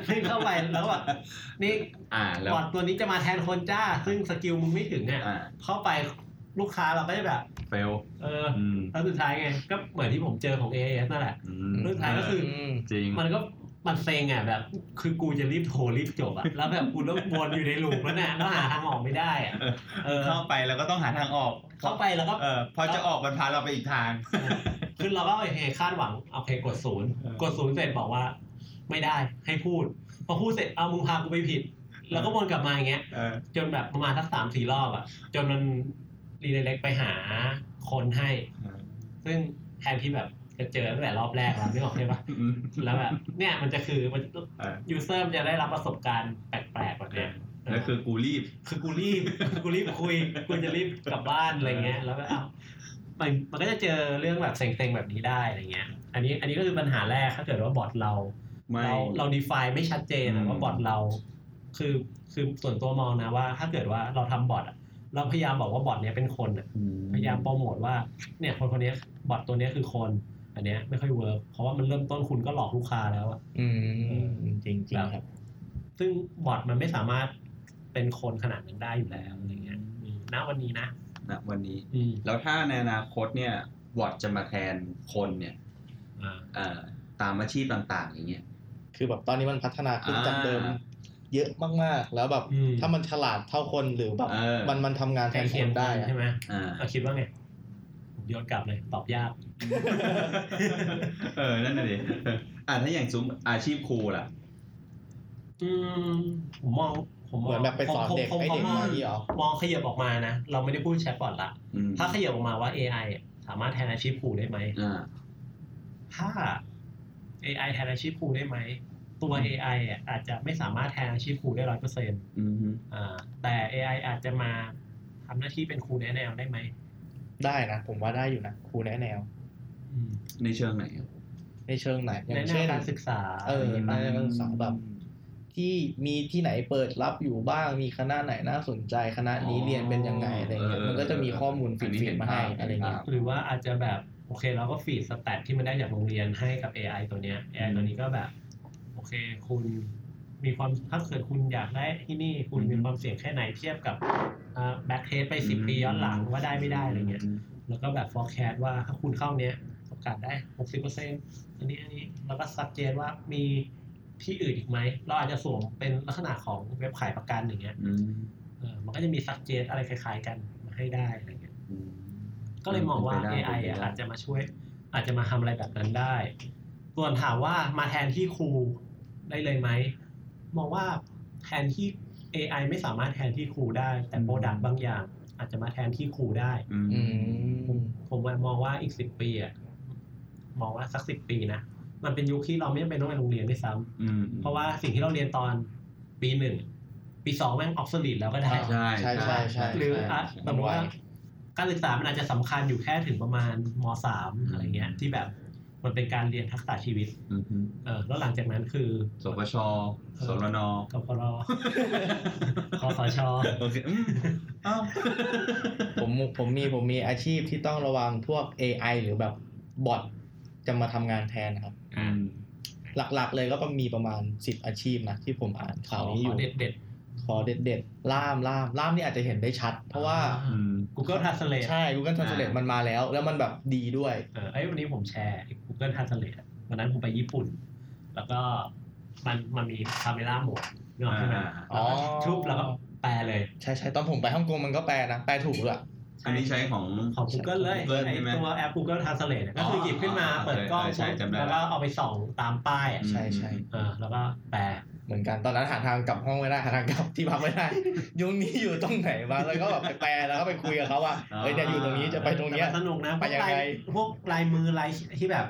ซึ่งเข้าไปแล้วก็แบบนี่อ่าแล้วบอทตัวนี้จะมาแทนคนจ้า ซึ่ง skill มึงไม่ถึงอะอ่าเข้าไปลูกค้าเราก็จะแบบ fail เอออืมแล้วสุดท้ายไง ก็เหมือนที่ผมเจอของ AIS นั่นแหละอืมสุดท้ายก็คือมจริงมันก็ มันเซ็งอะแบบ คือกูจะรีบโทรรีบจบอะแล้วแบบกูต้องวนอยู่ใน loop แล้วน่ะแล้วหาทางออกไม่ได้อะเออเข้าไปแล้วก็ต้องหาทางออก เข้าไปแล้วก็เออพอจะออกมันพาเราไปอีกทางคือเราก็โอเคคาดหวังโอเคกดศูนย์เออกดศูนย์เสร็จบอกว่า ไม่ได้ให้พูด พอพูดเสร็จเอามึงพากูไปผิด แล้วก็วนกลับมาอย่างเงี้ยเออจนแบบประมาณสักสามสี่รอบอะ จนมัน redirect ไปหาคนให้ ซึ่งแทนที่แบบ จะเจอตั้งแต่รอบแรกแล้วนึกออกใช่ปะอืมแล้วแบบเนี่ยมันจะคือมันเออ user มันจะได้รับประสบการณ์แปลกๆแบบเนี้ยแล้วคือกูรีบ คือกูรีบกูรีบคุยกูจะรีบกลับบ้านอะไรเงี้ย แล้วก็เอ้ามันมันก็จะเจอเรื่องแบบเซ็งๆแบบนี้ได้อะไรเงี้ย อันนี้อันนี้ก็คือปัญหาแรกถ้าเกิดว่าบอทเราไม่เราเรา define ไม่ชัดเจนอือะมว่าบอทเรา คือคือส่วนตัวมองนะว่า ถ้าเกิดว่าเราทำบอทอะเราพยายามบอกว่าบอทเนี้ยเป็นคนอะอืพยายามโปรโมทว่าเนี่ยคนคนเนี้ยบอทตัวเนี้ยคือคน อันเนี้ยไม่ค่อย work เพราะว่ามันเริ่มต้นคุณก็หลอกลูกค้าแล้วอะอืมจริงจริงๆครับ ซึ่งบอทมันไม่สามารถเป็นคนขนาดนั้นได้อยู่แล้วอะไรเงี้ยอืมณวันนี้นะณวันนี้อืมแล้วถ้าในอนาคตเนี่ยบอทจะมาแทนคนเนี่ยอ่าเอ่อตามอาชีพต่าง ๆ อย่างเงี้ยคือแบบตอนนี้มันพัฒนาขึ้นอ่าจากเดิมเยอะมากๆ แล้วแบบอืมถ้ามันฉลาดเท่าคนหรือแบบเออมันมันทำงานแทใกล้นคเคียงนได้อะใช่ไหมอ่าเราคิดว่าไงผม โยนกลับเลยตอบยาก เออ นั่นน่ะดิอ่าถ้าอย่างซุ้มอาชีพครูล่ะ อืมผมมองผมมเหองมือนแบบไปสอนเด็กผมให้ผมเด็กมองมาที่หรอมองขยับออกมานะ เราไม่ได้พูดแชทบอทละอืมถ้าขยับออกมาว่า AI อะสามารถแทนอาชีพครูได้ไหมอ่าถ้า AI แทนอาชีพครูได้ไหม ตัว AI อะอาจจะไม่สามารถแทนอาชีพครูได้ร้อยเปอร์เซ็นต์อืมฮึอ่าแต่ AI อาจจะมาทำหน้าที่เป็นครูแนะแนวได้ไหม ได้นะ ผมว่าได้อยู่นะครูแนะแนวอืมในเชิงไหนครับในเชิงไหนอย่างเช่นแนะแนวการศึกษา เอออะไรอย่างเงี้ยในการศึกษาแบบ ที่มีที่ไหนเปิดรับอยู่บ้าง มีคณะไหนน่าสนใจคณะนี้เรียนเป็นยังไงอะไรเงี้ยมันก็จะมีข้อมูล feed ๆมาให้อะไรเงี้ยหรือว่าอาจจะแบบโอเคเราก็ feed stat ที่มันได้จากโรงเรียนให้กับ AI ตัวเนี้ย AI ตัวนี้ก็แบบ โอเค คุณ มีความถ้าเกิดคุณอยากได้ที่นี่คุณมีความเสี่ยงแค่ไหนเทียบกับ back test ไปสิบปีย้อนหลังว่าได้ไม่ได้อะไรเงี้ยแล้วก็แบบ forecast ว่าถ้าคุณเข้าเนี้ยโอกาสได้หกสิบเปอร์เซ็นต์อันนี้อันนี้แล้วก็ suggest ว่ามีที่อื่นอีกไหม เราอาจจะสวมเป็นลักษณะของเว็บขายประกันอย่างเงี้ยอืมเออมันก็จะมี suggest อะไรคล้ายๆกันมาให้ได้อะไรเงี้ยอืมก็เลยมองว่าเป็นไปได้ AI เป็นไปอะได้อาจจะมาช่วย อาจจะมาทำอะไรแบบนั้นได้ ส่วนถามว่ามาแทนที่ครูได้เลยไหม มองว่าแทนที่ AI ไม่สามารถแทนที่ครูได้ แต่ product บางอย่าง อาจจะมาแทนที่ครูได้อืมอืมผมมองว่าอีกสิบปีอะมองว่าสักสิบปีนะมันเป็นยุคที่เราไม่จำเป็นต้องไปโรงเรียนด้วยซ้ำอืมเพราะว่าสิ่งที่เราเรียนตอนปีหนึ่งปีสองแม่งออกสลิดแล้วก็ได้ใช่ใช่ใช่ใช่หรือใช่อะใช่สมมติว่าการศึกษามันอาจจะสำคัญอยู่แค่ถึงประมาณมสามอืมอะไรเงี้ยที่แบบ มันเป็นการเรียนทักษะชีวิตอืมอืมเออแล้วหลังจากนั้นคือสปชสรนกพรคสชโอเคอืมเอ้าผมผมมีผมมีอาชีพที่ต้องระวังพวก AI หรือแบบบอทจะมาทำงานแทนนะครับอืมหลักๆเลยก็มีประมาณ10อาชีพนะที่ผมอ่านข่าวนี้อยู่เด็ดเด็ด ขอเด็ดๆ ล่ามล่ามล่ามนี่อาจจะเห็นได้ชัด เพราะว่าอ่าอืมๆ Google Translate ใช่ Google Translate มันมาแล้ว แล้วมันแบบดีด้วย เออไอ้ยวันนี้ผมแชร์ Google Translate อะวันนั้นผมไปญี่ปุ่น แล้วก็มันมันมีคาเมล่าโหมดเนกอะใช่ไหมอ่า แล้วก็ชุบแล้วก็แปลเลย ใช่ใช่ตอนผมไปฮ่องกงมันก็แปลนะ แปลถูกด้วยอั นนี้ใช้ของของ Google เลย Google ไอใช่ไหมตัวแอป Google Translate เนี่ยก็คือหยิบขึ้นมาอ๋อเปิดกล้องใช่ใช่จำได้แล้วก็เอาไปส่องตามป้ายอะใช่ใช่เออแล้วก็แปลเหมือนกันตอนนั้นหาทางกลับห้องไม่ได้หาทางกลับที่พักไม่ได้ยุงนี้อยู่ตรงไหนวะแล้วก็แบบไปแปลแล้วก็ไปคุยกับเขาว่าเอ้ยเนี่ยอยู่ตรงนี้จะไปตรงเนี้ยแต่มันสนุกนะพไปวกยังลายไงพวกลายมือลายที่แบบ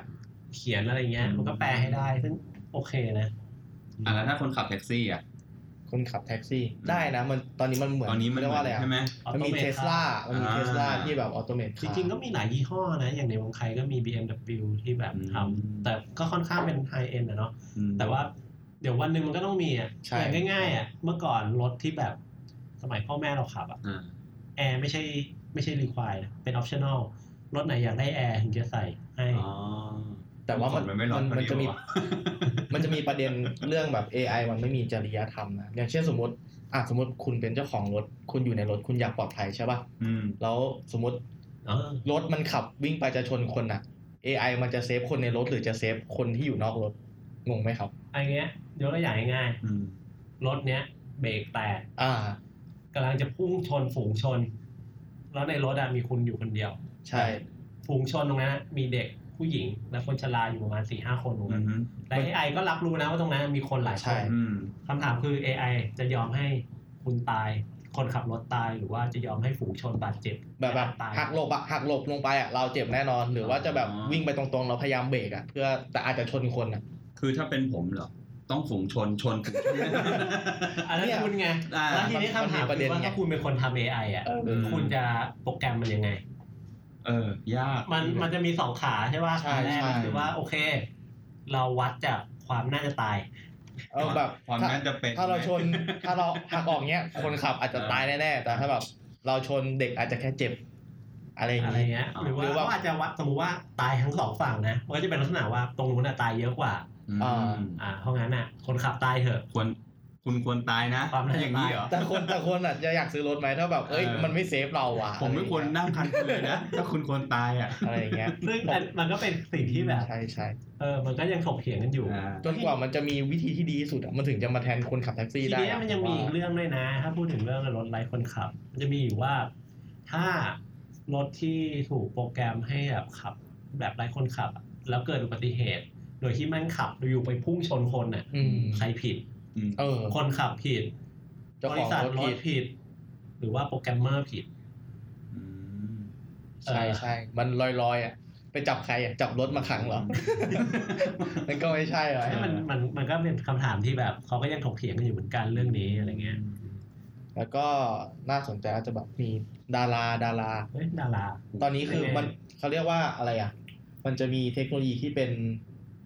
เขียนอะไรเงี้ยมันก็แปลให้ได้ซึ่งโอเคนะอะแล้วถ้าคนขับแท็กซี่อะ คนขับแท็กซี่ได้นะมันตอนนี้มันเหมือนตอนนี้มันเรียกว่าอะไรใช่ไหมอะมันมี Automate เทสลามันมีอ่าเทสลาที่แบบ automate จริงๆก็มีหลายยี่ห้อนะ อย่างในเมืองไทยก็มี BMW ที่แบบทำอืมแต่ก็ค่อนข้างเป็น high-end อะเนาะอืมแต่ว่าเดี๋ยววันหนึ่งมันก็ต้องมีอะใช่อย่างง่ายๆอะเมื่อก่อนรถที่แบบสมัยพ่อแม่เราขับอะอ่าแอร์ไม่ใช่ไม่ใช่ require นะเป็น optional รถไหนอยากได้แอร์ถึงจะใส่ให้อ๋อ แต่ว่ามันมันไม่ร้อนมันจะมีพอดีวะมันจะมีประเด็นเรื่องแบบ AI มันไม่มีจริยธรรมนะอย่างเช่นสมมติอะสมมติคุณเป็นเจ้าของรถ คุณอยู่ในรถคุณอยากปลอดภัยใช่ป่ะอืมแล้วสมมติเออรถมันขับวิ่งไปจะชนคนอะ AI มันจะ save คนในรถหรือจะ save คนที่อยู่นอกรถงงไหมครับไอ้เงี้ยยกตัวอย่างง่ายอืมๆรถเนี้ยเบรกแตกอ่ากำลังจะพุ่งชนฝูงชน แล้วในรถอะมีคุณอยู่คนเดียว ใช่ ฝูงชนตรงนั้นอะมีเด็ก ผู้หญิงและคนชราอยู่ประมาณสี่ห้าคนตรงอืนั้นมแต่ AI ก็รับรู้นะว่าตรงนั้นมีคนหลายคใช่นอืมคำถามคือ AI จะยอมให้คุณตาย คนขับรถตายหรือว่าจะยอมให้ฝูงชนบาดเจ็บ แบบแบบตายหักหลบอะหักหลบลงไปอะเราเจ็บแน่นอน หรือว่าจะแบบวิ่งไปตรงๆ เราพยายามเบรกอะเพื่อแต่อาจจะชนคนอะคือถ้าเป็นผมเหรอต้องฝูงชนชนฝูงชนอันนั้นเนี่ยคุณไงอ่าแล้วทีนี้คำถามมันมีประเด็นคือว่าไงถ้าคุณเป็นคนทำ AI อะเออคุณจะโปรแกรมมันยังไง เออ ยาก มันมันจะมีสองขาใช่ป่ะใช่ขาแรกใช่คือว่าโอเค เราวัดจากความน่าจะตายเออแบบความถ้าน่าจะเป็นถ้าเราชนถ้าเราหักออกเนี้ย คนขับอาจจะตายแน่ๆแต่ถ้าแบบเราชนเด็กอาจจะแค่เจ็บ อะไรอย่างอะไรงี้เงี้ยหรือว่าหรือว่าเขาอาจจะวัดสมมติว่าตายทั้งสองฝั่งนะมันก็จะเป็นลักษณะว่าตรงนู้นน่ะตายเยอะกว่าอืมอ่าอ่าเพราะงั้นน่ะ คนขับตายเถอะควร คุณควรตายนะความน่าจะอย่างนี้เหรอแต่คนแต่คนอาจจะอยากซื้อรถไหมถ้าแบบเอ้ยเออมันไม่เซฟเราว่ะ ผมไม่ควรนั่งคันคุณเลยนะถ้าคุณควรตายอะอะไรอย่างเงี้ยซึ่งอันมันก็เป็นสิ่งที่แบบใช่ใช่เออมันก็ยังถกเถียงกันอยู่อ่าจนกว่ามันจะมีวิธีที่ดีที่สุดอะมันถึงจะมาแทนคนขับแท็กซี่ทีได้เนี้ยอะมันยังมีอีกว่าเรื่องด้วยนะ ถ้าพูดถึงเรื่องรถไร้คนขับ มันจะมีอยู่ว่าถ้ารถที่ถูกโปรแกรมให้แบบขับ แบบไร้คนขับอะแล้วเกิดอุบัติเหตุ โดยที่แม่งขับอยู่ไปพุ่งชนคนน่ะอืมใครผิดอืม เออ คนขับผิดเจ้าบขอริงษัทรถรผิถดผิด หรือว่าโปรแกรมเมอร์ผิดอืมใช่ใช่มันลอยๆอะไปจับใครอะจับรถมาขังเหรอ มันก็ไม่ใช่เหรอ ใช่มันมันมันก็เป็นคำถามที่แบบเขาก็ยังถกเถียงกันอยู่เหมือนกันเรื่องนี้อะไรเงี้ยแล้วก็น่าสนใจอาจจะแบบมีดาราดารา เฮ้ยดาราตอนนี้คือเป็นไงมันเขาเรียกว่าอะไรอะ มันจะมีเทคโนโลยีที่เป็น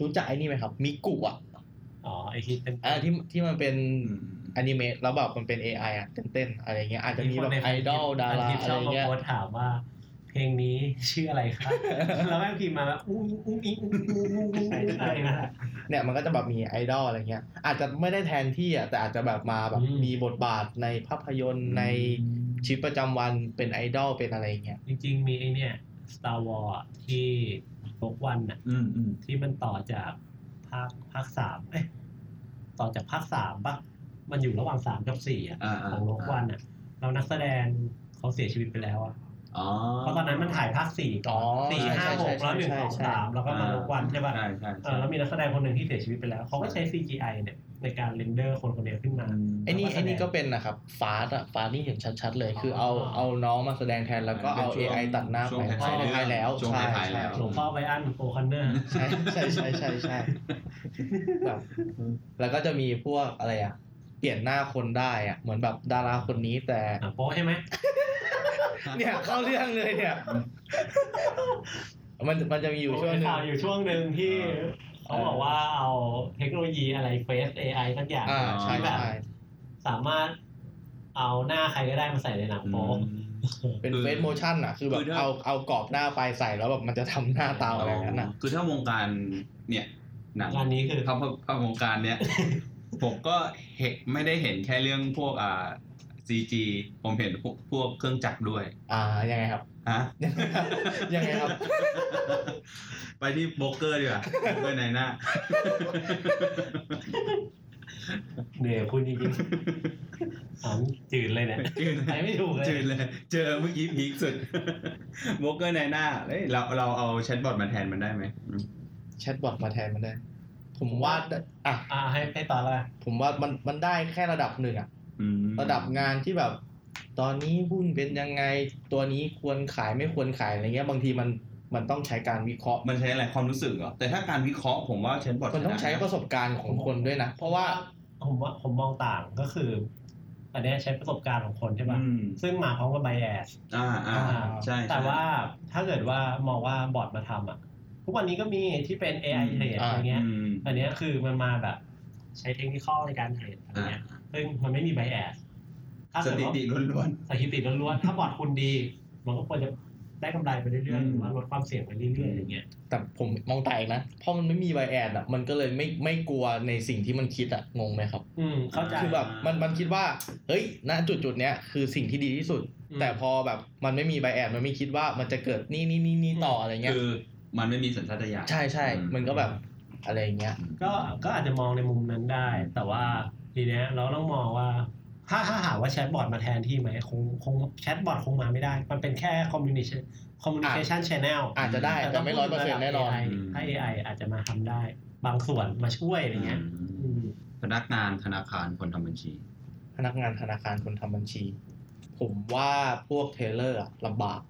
รู้จักไอ้นี่ไหมครับ มิกุอะ อ๋อไอที่เป็นอ่าที่ที่มันเป็นอืมอนิเมะแล้วแบบมันเป็น AI อะเต้นๆอะไรเงี้ยอาจจะมีแบบคนในไอดอลดาราที่อะชไรอบมาเงี้ยโพสต์ถามว่าเพลงนี้ชื่ออะไรครับแล้วแม่งพิมพ์มาแบบอุ้งอุ้งอิงอุ้งอุ้งอุ้งอุ้งอะไรนะเนี่ยมันก็จะแบบมีไอดอลอะไรเงี้ย อาจจะไม่ได้แทนที่อะแต่อาจจะแบบมาแบบอืมมีบทบาทในภาพยนตร์ในชีวิตประจำวันเป็นไอดอลเป็นอะไรเงี้ยจริง ๆ มีไอเนี่ย Star Wars อะที่โลกวันน่ะอืมอืมที่มันต่อจากภาคภาคสามเอ้ยต่อจากภาคสามปะมันอยู่ระหว่างสามกับสี่อะอ่าของโลกวันอะ เรานักแสดงเขาเสียชีวิตไปแล้วอะอ๋อเพราะตอนนั้นมันถ่ายภาคสี่ก่อนอ๋อสี่ใช่ห้าใช่หกแล้วหนึ่งใช่สองใช่ สามแล้วก็มาลงวันใช่ป่ะใช่ใช่เอใช่ อแล้วมีนักแสดงคนหนึ่งที่เสียชีวิตไปแล้วเขาก็ใช้ CGI เนี่ย ในการเรนเดอร์คนคนเดียวขึ้นมาไอ้นี่แล้วก็แสดงไอ้นี่ก็เป็นนะครับฟาสอะฟาสนี่เห็นชัดๆเลย คือเอาอ๋อเอาน้องมาแสดงแทนแล้วก็เอาเป็นช่วง AI ตัดหน้าช่วไปงท้ายๆใช่ท้ายๆแล้วช่วงใช่ท้ายๆใช่แล้วหลวงพ่อไบอันโอคันเนอร์ใช่ใช่ใช่ใช่ใช่แบบแล้วก็จะมีพวกอะไรอะเปลี่ยนหน้าคนได้อะเหมือนแบบดาราคนนี้แต่อะโป๊ใช่ไหมเนี่ยเข้าเรื่องเลยเนี่ยมันมันจะมีอยู่ช่วงหนึ่งข่าวอยู่ช่วงหนึ่งที่ เขาบอกว่าเอาเทคโนโลยีอะไรเฟซ AI สักอย่างอ่าใช่ที่แบบใช่สามารถเอาหน้าใครก็ได้มาใส่ในหนังโป๊เป็นคือเฟซโมชั่นอะคือแบคืบอถ้าเอาเอากรอบหน้าไปใส่แล้วแบบมันจะทำหน้าตาอะไรอย่างนั้นอะคือถ้าวงการเนี่ยหนังงานนี้คือภาพภาพวงการเนี้ยผมก็เห็นไม่ได้เห็นแค่เรื่องพวกอ่า CG ผมเห็นพวกพวกเครื่องจักรด้วย อ่ายังไงครับ ฮะยังไงครับ ไปที่โบรกเกอร์ดีกว่าโบรกเกอร์นายหน้าเนี่ยคุณจริงๆถามจืดเลยเนี่ยจืดไปไม่ถูกเลยจืดเลย เจอเมื่อกี้ peak สุดโบรกเกอร์นายหน้าเฮ้ยเราเราเอาแชทบอทมาแทนมันได้ไหมอืมแชทบอทมาแทนมันได้ ผมว่าอะอ่าให้ให้ต่อเลยผมว่ามันมันได้แค่ระดับหนึ่งอะอืมระดับงานที่แบบ ตอนนี้หุ้นเป็นยังไงตัวนี้ควรขายไม่ควรขายอะไรเงี้ยบางทีมันมันต้องใช้การวิเคราะห์มันใช้อะไรความรู้สึกเหรอแต่ถ้าการวิเคราะห์ผมว่าแชทบอทมันต้องใช้ประสบการณ์ของคนด้วยนะ เพราะว่าผมว่าผมมองต่างก็คือ อันเนี้ยใช้ประสบการณ์ของคนใช่ป่ะอืมซึ่งมาพร้อมกับไบแอสอ่าอ่าอ่าใช่แต่ใช่ว่าถ้าเกิดว่ามองว่าบอทมาทำอะทุกวันนี้ก็มีที่เป็น AI อืมเทรดอ่าอะไรเงี้ยอืมอันเนี้ยคือมันมาแบบใช้เทคนิคในการเทรดอะไรอ่าเงี้ยซึ่งมันไม่มีไบแอสถ้า สเกิดถิว่าติล้วนสถิติล้วนๆถ้าบอทคุณดี มันก็ควรจะได้กำไรไปเรื่อยอืๆมหรือว่าลดความเสี่ยงไปเรื่อยๆอย่างเงี้ยแต่ผมมองแตกนะเพราะมันไม่มีไบแอดอะมันก็เลยไม่ไม่กลัวในสิ่งที่มันคิดอะงงไหมครับ อืมเข้าใจคือแบบมันมันคิดว่าเฮ้ยณจุดจุดๆเนี้ยคือสิ่งที่ดีที่สุดอืมแต่พอแบบมันไม่มีไบแอดมันไม่คิดว่ามันจะเกิดนี่นี่นี่นี่ต่ออะไรๆเงี้ยคือมันไม่มีสัญชาตญาณใช่ใช่อืมมันก็แบบอะไรเงี้ยก็ก็อาจจะมองในมุมนั้นได้ แต่ว่าทีเนี้ยเราต้องมองว่า ถ้าถ้าหากว่าแชทบอทมาแทนที่ไหมคงคงแชทบอทคงมาไม่ได้ มันเป็นแค่ communication communication channel อาจจะได้แต่ไม่ร้อยเปอร์เซ็นต์แน่นอน AI ถ้า AI อาจจะมาทำได้ บางส่วนมาช่วยอะไรเงี้ยอืมอืมพนักงานธนาคารคนทำบัญชี พนักงานธนาคารคนทำบัญชี ผมว่าพวกเทเลอร์อะลำบาก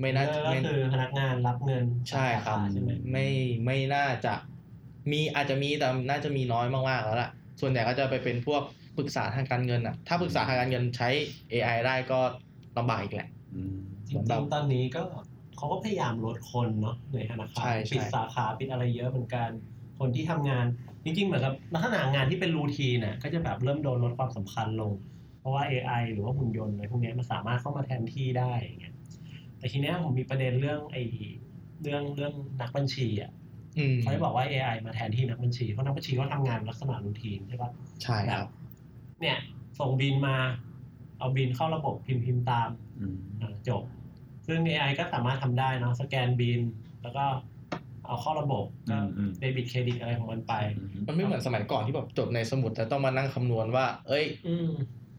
ไม่น่าก็ไม่คือพนักงานรับเงินใช่ครับใช่ไหมไม่ไม่น่าจะ มีอาจจะมีแต่น่าจะมีน้อยมากๆแล้วล่ะส่วนใหญ่ก็จะไปเป็นพวก ปรึกษาทางการเงินอะ ถ้าปรึกษาทางการเงินใช้ AI ได้ก็ลำบากอีกแหละอืมจริงๆตอนนี้ก็เขาก็พยายามลดคนเนาะในธนาคารใช่ใช่ปิดสาขาปิดอะไรเยอะเหมือนกัน คนที่ทำงาน จริงๆ เหมือนกับลักษณะงานที่เป็นรูทีนน่ะก็จะแบบเริ่มโดนลดความสำคัญลง เพราะว่า AI หรือว่าหุ่นยนต์อะไรพวกเนี้ยมันสามารถเข้ามาแทนที่ได้อย่างเงี้ยแต่ทีเนี้ยผมมีประเด็นเรื่องไอ้เรื่องเรื่องนักบัญชีอะอืมเขาจะบอกว่า AI มาแทนที่นักบัญชีเพราะนักบัญชีเขาทำงานลักษณะรูทีนใช่ปะใช่ครับ เนี่ย ส่งบินมาเอาบินเข้าระบบพิมพ์พิมพ์ตามอืมอ่าจบ ซึ่ง AI ก็สามารถทำได้เนอะสแกนบิน แล้วก็เอาเข้าระบบก็อืมอืมเดบิตเครดิตอะไรของมันไป มันไม่เหมือนสมัยก่อนที่แบบจดในสมุด แต่ต้องมานั่งคำนวณว่า เอ้ยอืม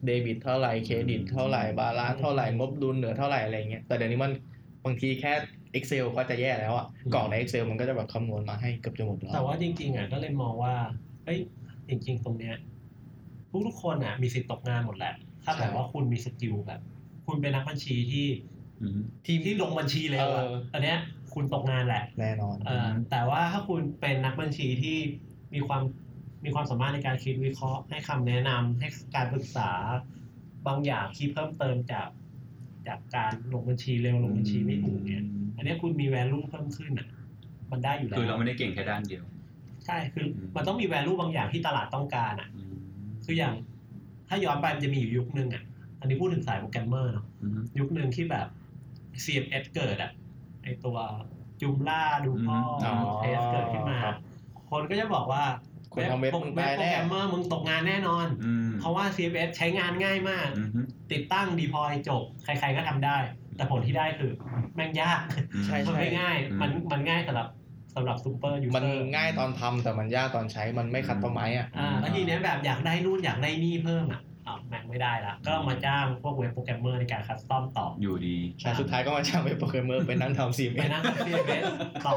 เดบิตเท่าไหร่เครดิตเท่าไหร่ balance เท่าไหร่งบดุลเหลือเท่าไหร่อะไรเงี้ยแต่เดี๋ยวนี้มันบางทีแค่ Excel ก็จะแย่แล้วอะอืมกล่องใน Excel มันก็จะแบบคำนวณมาให้เกือบจะหมดแล้วแต่ว่าจริง ๆอะก็เลยมองว่าเอ้ยจริง ๆ ตรงเนี้ย ทุกทุกๆคนอะมีสิทธิ์ตกงานหมดแหละ ถ้าแต่ว่าคุณมี skill แบบ คุณเป็นนักบัญชีที่อืมที่ที่ลงบัญชีเร็วอะเอออันเนี้ยคุณตกงานแหละแน่นอนเออแต่ว่าถ้าคุณเป็นนักบัญชีที่มีความมีความสามารถในการคิดวิเคราะห์ ให้คำแนะนำให้การปรึกษา บางอย่างที่เพิ่มเติมจาก จากการลงบัญชีเร็วลงบัญชีไม่ถูกเนี่ยอันเนี้ยคุณมี value เพิ่มขึ้นอะ มันได้อยู่แล้วคือเราไม่ได้เก่งแค่ด้านเดียว ใช่คืออมมันต้องมี value บางอย่างที่ตลาดต้องการอะอืม คืออย่างถ้าย้อนไปมันจะมีอยู่ยุคนึงอะ อันนี้พูดถึงสายโปรแกรมเมอร์เนาะอืมยุคหนึ่งที่แบบ CMS เกิดอะไอตัวจุมล่าดูพ่ออ๋อเทสเกิดขึ้นมาครับคนก็จะบอกว่าคนทำเว็บมึงตายโปรแน่แกรมเมอร์มึงตกงานแน่นอนอืมเพราะว่า CMS ใช้งานง่ายมากอืมติดตั้งดีพอยจบ ใครๆก็ทำได้ แต่ผลที่ได้คือ แม่งยากใช่มันไม่ง่ายอืมมันมันง่ายสำหรับ สำหรับซูเปอร์ยูเซอร์มันง่ายตอนทำแต่มันยากตอนใช้มันไม่คัดต้นไม้อะอ่าแล้วทีเนี้ยแบบอยากได้นู่นอยากได้นี่เพิ่มอะอ้าวแม่งไม่ได้ละก็ต้องมาจ้างพวกเว็บโปรแกรมเมอร์ในการ custom ต่ออยู่ดีใช่สุดท้ายก็มาจ้างเป็นโปรแกรมเมอร์ไปนั่งทำซีไปนั่งทำ CMS ต่อ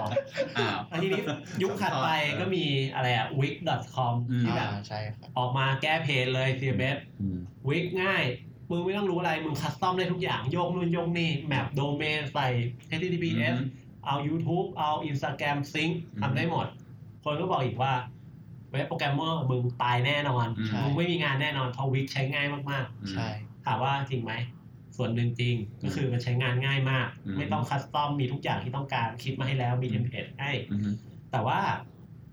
อ้าวแล้วทีนี้ยุคถัดไปก็มีอะไรอะ wix.com อืมที่แบบอ่าใช่ครับออกมาแก้ pain เลย CMS อืม wix ง่ายมึงไม่ต้องรู้อะไรมึง custom ได้ทุกอย่างโยกนู่นโยกนี่ map โดเมนใส่ https เอา YouTube เอา Instagram sync อืมทำได้หมด คนก็บอกอีกว่าเว็บโปรแกรมเมอร์มึงตายแน่นอนอืมมึงไม่มีงานแน่นอนเพราะ Wix ใช้ง่ายมากใช่ ๆ ถามว่าจริงไหม ส่วนหนึ่งจริง ก็คือมันใช้งานง่ายมาก อืม ไม่ต้อง custom มีทุกอย่างที่ต้องการคิดมาให้แล้วมี template ให้ อืมแต่ว่า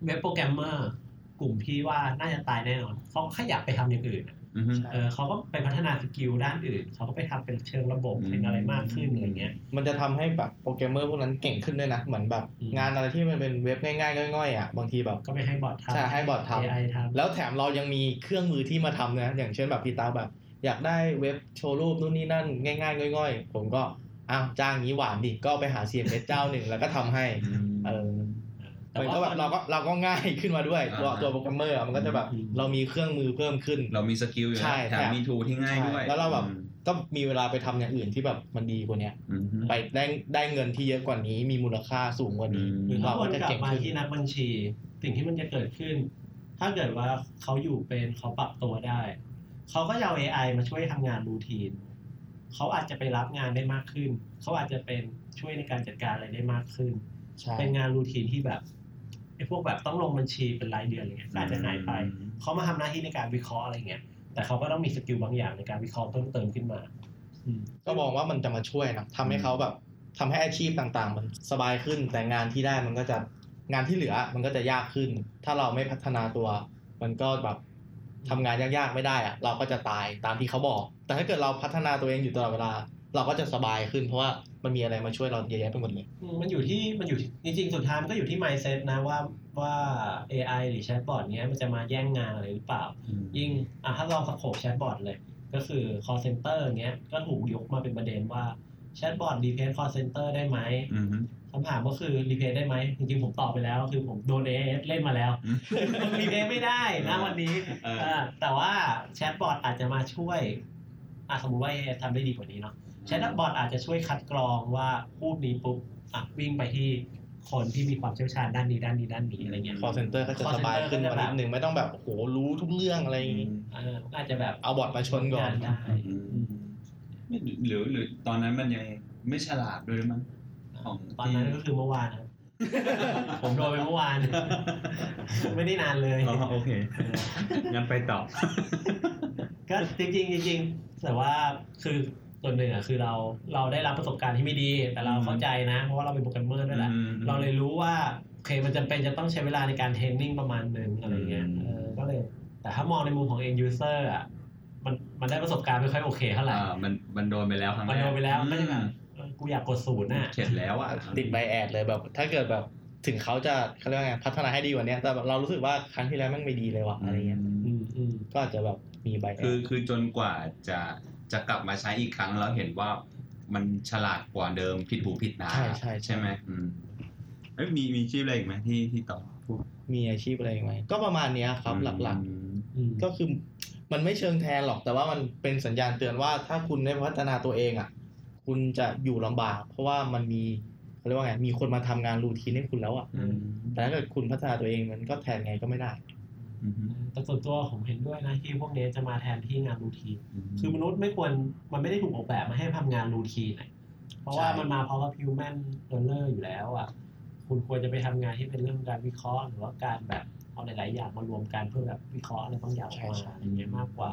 เว็บโปรแกรมเมอร์กลุ่มที่ว่าน่าจะตายแน่นอนเขาก็ขยับไปทำอย่างอื่นอะอืมใช่ เออเขาก็ไปพัฒนา skill ด้านอื่น เขาก็ไปทำเป็นเชิงระบบอืมเป็นอะไรมากขึ้นอะไรเงี้ย มันจะทำให้แบบโปรแกรมเมอร์พวกนั้นเก่งขึ้นด้วยนะ เหมือนแบบอืมงานอะไรที่มันเป็นเว็บง่ายๆง่อยๆอะบางทีแบบก็ไม่ให้บอททำใช่ให้บอททำ AI ทำแล้วแถมเรายังมีเครื่องมือที่มาทำนะ อย่างเช่นแบบพี่ตาแบบ อยากได้เว็บโชว์รูปนู่นนี่นั่นง่ายๆง่อยๆ ผมก็อ้าวจ้างงี้หวานดิก็ไปหา CMS เจ้าหนึ่งแล้วก็ทำให้เออแต่ มันว่าก็แบบเราก็เราก็ง่ายขึ้นมาด้วยตัวอ่าตัวโปรแกรมเมอร์อะมันก็จะแบบอืมเรามีเครื่องมือเพิ่มขึ้น เรามี skill อยู่ใช่แล้วแถมแถมมี tool ที่ง่ายด้วยใช่แล้วเราแบบอืมก็มีเวลาไปทำอย่างอื่นที่แบบมันดีกว่าเนี้ยอืมไปได้ได้เงินที่เยอะกว่านี้ มีมูลค่าสูงกว่านี้อืมหรือเราถ้าวนก็จะกลับเก่งมาขึ้นที่นักบัญชี สิ่งที่มันจะเกิดขึ้น ถ้าเกิดว่าเขาอยู่เป็นเขาปรับตัวได้ เขาก็จะเอา AI มาช่วยทำงานรูทีนเขาอาจจะไปรับงานได้มากขึ้น เขาอาจจะเป็นช่วยในการจัดการอะไรได้มากขึ้นใช่เป็นงานรูทีนที่แบบไอ้พวกแบบต้องลงบัญชีเป็นรายเดือนอะไรเงี้ยก็อาจจะหายไปเขามาทำหน้าที่ในการวิเคราะห์อะไรเงี้ยแต่เขาก็ต้องมีสกิลบางอย่างในการวิเคราะห์เพิ่มเติมขึ้นมาอืมก็มองว่ามันจะมาช่วยนะทำให้เขาแบบทำให้อาชีพต่างๆ มันสบายขึ้น แต่งานที่ได้มันก็จะงานที่เหลือมันก็จะยากขึ้น ถ้าเราไม่พัฒนาตัว มันก็แบบทำงานยากๆไม่ได้อะเราก็จะตายตามที่เขาบอก แต่ถ้าเกิดเราพัฒนาตัวเองอยู่ตลอดเวลา เราก็จะสบายขึ้นเพราะว่า มันมีอะไรมาช่วยเราเยอะแยะไปหมดเลยอืมมันอยู่ที่มันอยู่ที่จริงๆ สุดท้ายมันก็อยู่ที่ mindset นะว่าว่า AI หรือแชทบอทเนี้ยมันจะมาแย่งงานอะไรหรือเปล่าอืมยิ่งอะถ้าลอง scope แชทบอทเลย ก็คือ call center เนี้ยก็ถูกยกมาเป็นประเด็นว่าแชทบอท replace call center ได้ไหมอืมคำถามก็คือ replace ได้ไหมจริงๆผมตอบไปแล้ว คือผมโดน AIS เล่นมาแล้วอืมมัน replace ไม่ได้นะวันนี้เออเออแต่ว่าแชทบอทอาจจะมาช่วยอะสมมติว่า AIS ทำได้ดีกว่านี้เนาะ แชทบอทอาจจะช่วยคัดกรองว่าพูดนี้ปุ๊บอะวิ่งไปที่คนที่มีความเชี่ยวชาญด้านนี้ด้านนี้ด้านนี้อะไรเงี้ย call center ก็จะ call สบาย center ขึ้นก็กจะว่าแบบนิดนึงไม่ต้องแบบโอ้โหรู้ทุกเรื่องอะไรอย่างงี้เอออาจจะแบบเอาบอทมาชนก่อนได้อืมหรือหรือตอนนั้นมันยังไม่ฉลาดด้วยมั้งของตอนนั้นก็คือเมื่อวานครับผมโดนไปเมื่อวาน ไม่ได้นานเลยอ๋อโอเคงั้นไปต่อก็จริงๆจริงๆแต่ว่าคือ ส่วนหนึ่งอะคือเราเราได้รับประสบการณ์ที่ไม่ดี แต่เราอืมเข้าใจนะ เพราะว่าเราเป็นโปรแกรมเมอร์ด้วยแหละอืมเราเลยรู้ว่าโอเคมันจำเป็นจะต้องใช้เวลาในการเทรนนิ่งประมาณหนึ่งอะไรเงี้ยอืมเออก็เลย แต่ถ้ามองในมุมของ end user อะมันมันได้ประสบการณ์ไม่ค่อยโอเคเท่าไหร่อ่ามันมันโดนไปแล้วครั้งแรกมันโดนไปแล้วก็จะแบบอืมเออกูอยากกดศูนย์น่ะเข็ดแล้วอะติดใบแอดเลยแบบ ถ้าเกิดแบบถึงเขาจะเขาเรียกว่าไงพัฒนาให้ดีกว่านี้แต่แบบเรารู้สึกว่าครั้งที่แล้วแม่งไม่ดีเลยว่ะอะไรเงี้ยอืมอืมก็อาจจะแบบมีใบแอคือดคือจนกว่าจะ จะกลับมาใช้อีกครั้งแล้วเห็นว่ามันฉลาดกว่าเดิมผิดหูผิดตาใช่ใช่ใช่ไหมอืมเอ้ยมีมีชื่ออะไรอีกไหมที่ที่ต่อพูดมีอาชีพอะไรอีกไหมก็ประมาณเนี้ยครับหลักอืมอืมๆก็คือมันไม่เชิงแทนหรอกแต่ว่ามันเป็นสัญญาณเตือนว่าถ้าคุณได้พัฒนาตัวเองอะ คุณจะอยู่ลำบาก เพราะว่ามันมีเขาเรียกว่าไงมีคนมาทำงานรูทีนให้คุณแล้วอะอืมแต่ถ้าเกิดคุณพัฒนาตัวเองมันก็แทนไงก็ไม่ได้อืม แต่ส่วนตัวผมเห็นด้วยนะที่พวกนี้จะมาแทนที่งานรูทีน คือมนุษย์ไม่ควรมันไม่ได้ถูกออกแบบมาให้ทำงานรูทีนอะเพราะว่าใช่มันมาพร้อมกับ human error อยู่แล้วอะ คุณควรจะไปทำงานที่เป็นเรื่องการวิเคราะห์ หรือว่าการแบบเอาหลาย ๆ อย่างมารวมกันเพื่อแบบวิเคราะห์อะไรบางอย่างออกมาอะไรเงี้ยมากกว่า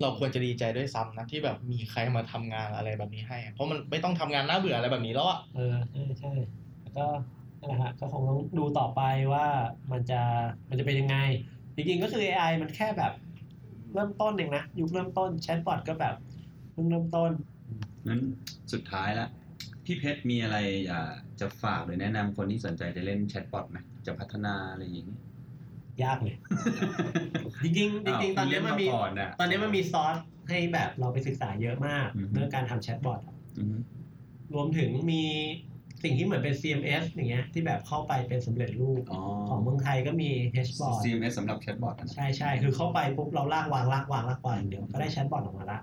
เราควรจะดีใจด้วยซ้ำนะที่แบบมีใครมาทำงานอะไรแบบนี้ให้อะเพราะมันไม่ต้องทำงานน่าเบื่ออะไรแบบนี้แล้วอะเออใช่ใช่แล้วก็นั่นแหละฮะก็คงต้องดูต่อไปว่ามันจะมันจะเป็นยังไง จริงๆก็คือ AI มันแค่แบบเริ่มต้นเองนะยุคเริ่มต้นแชทบอทก็แบบเพิ่งเริ่มต้นงั้นสุดท้ายละพี่เพชรมีอะไรอยากจะฝากหรือแนะนำคนที่สนใจจะเล่นแชทบอทไหมจะพัฒนาอะไรอย่างนี้ยากเลย จริงๆจริงๆตอนนี้มันมีาวคุณเล่าก่อนะตอนนี้มันมีซอสให้แบบเราไปศึกษาเยอะมากอือฮึเรื่องการทำแชทบอทอะอืมรวมถึงมี สิ่งที่เหมือนเป็น CMS อย่างเงี้ยที่แบบเข้าไปเป็นสำเร็จรูปอ๋อของเมืองไทยก็มี Hbot CMS สำหรับแชทบอทนะใช่ใช่คือเข้าไปปุ๊บเราลากวางลากวางลากวางอย่างเดียวก็ได้แชทบอทออกมาละ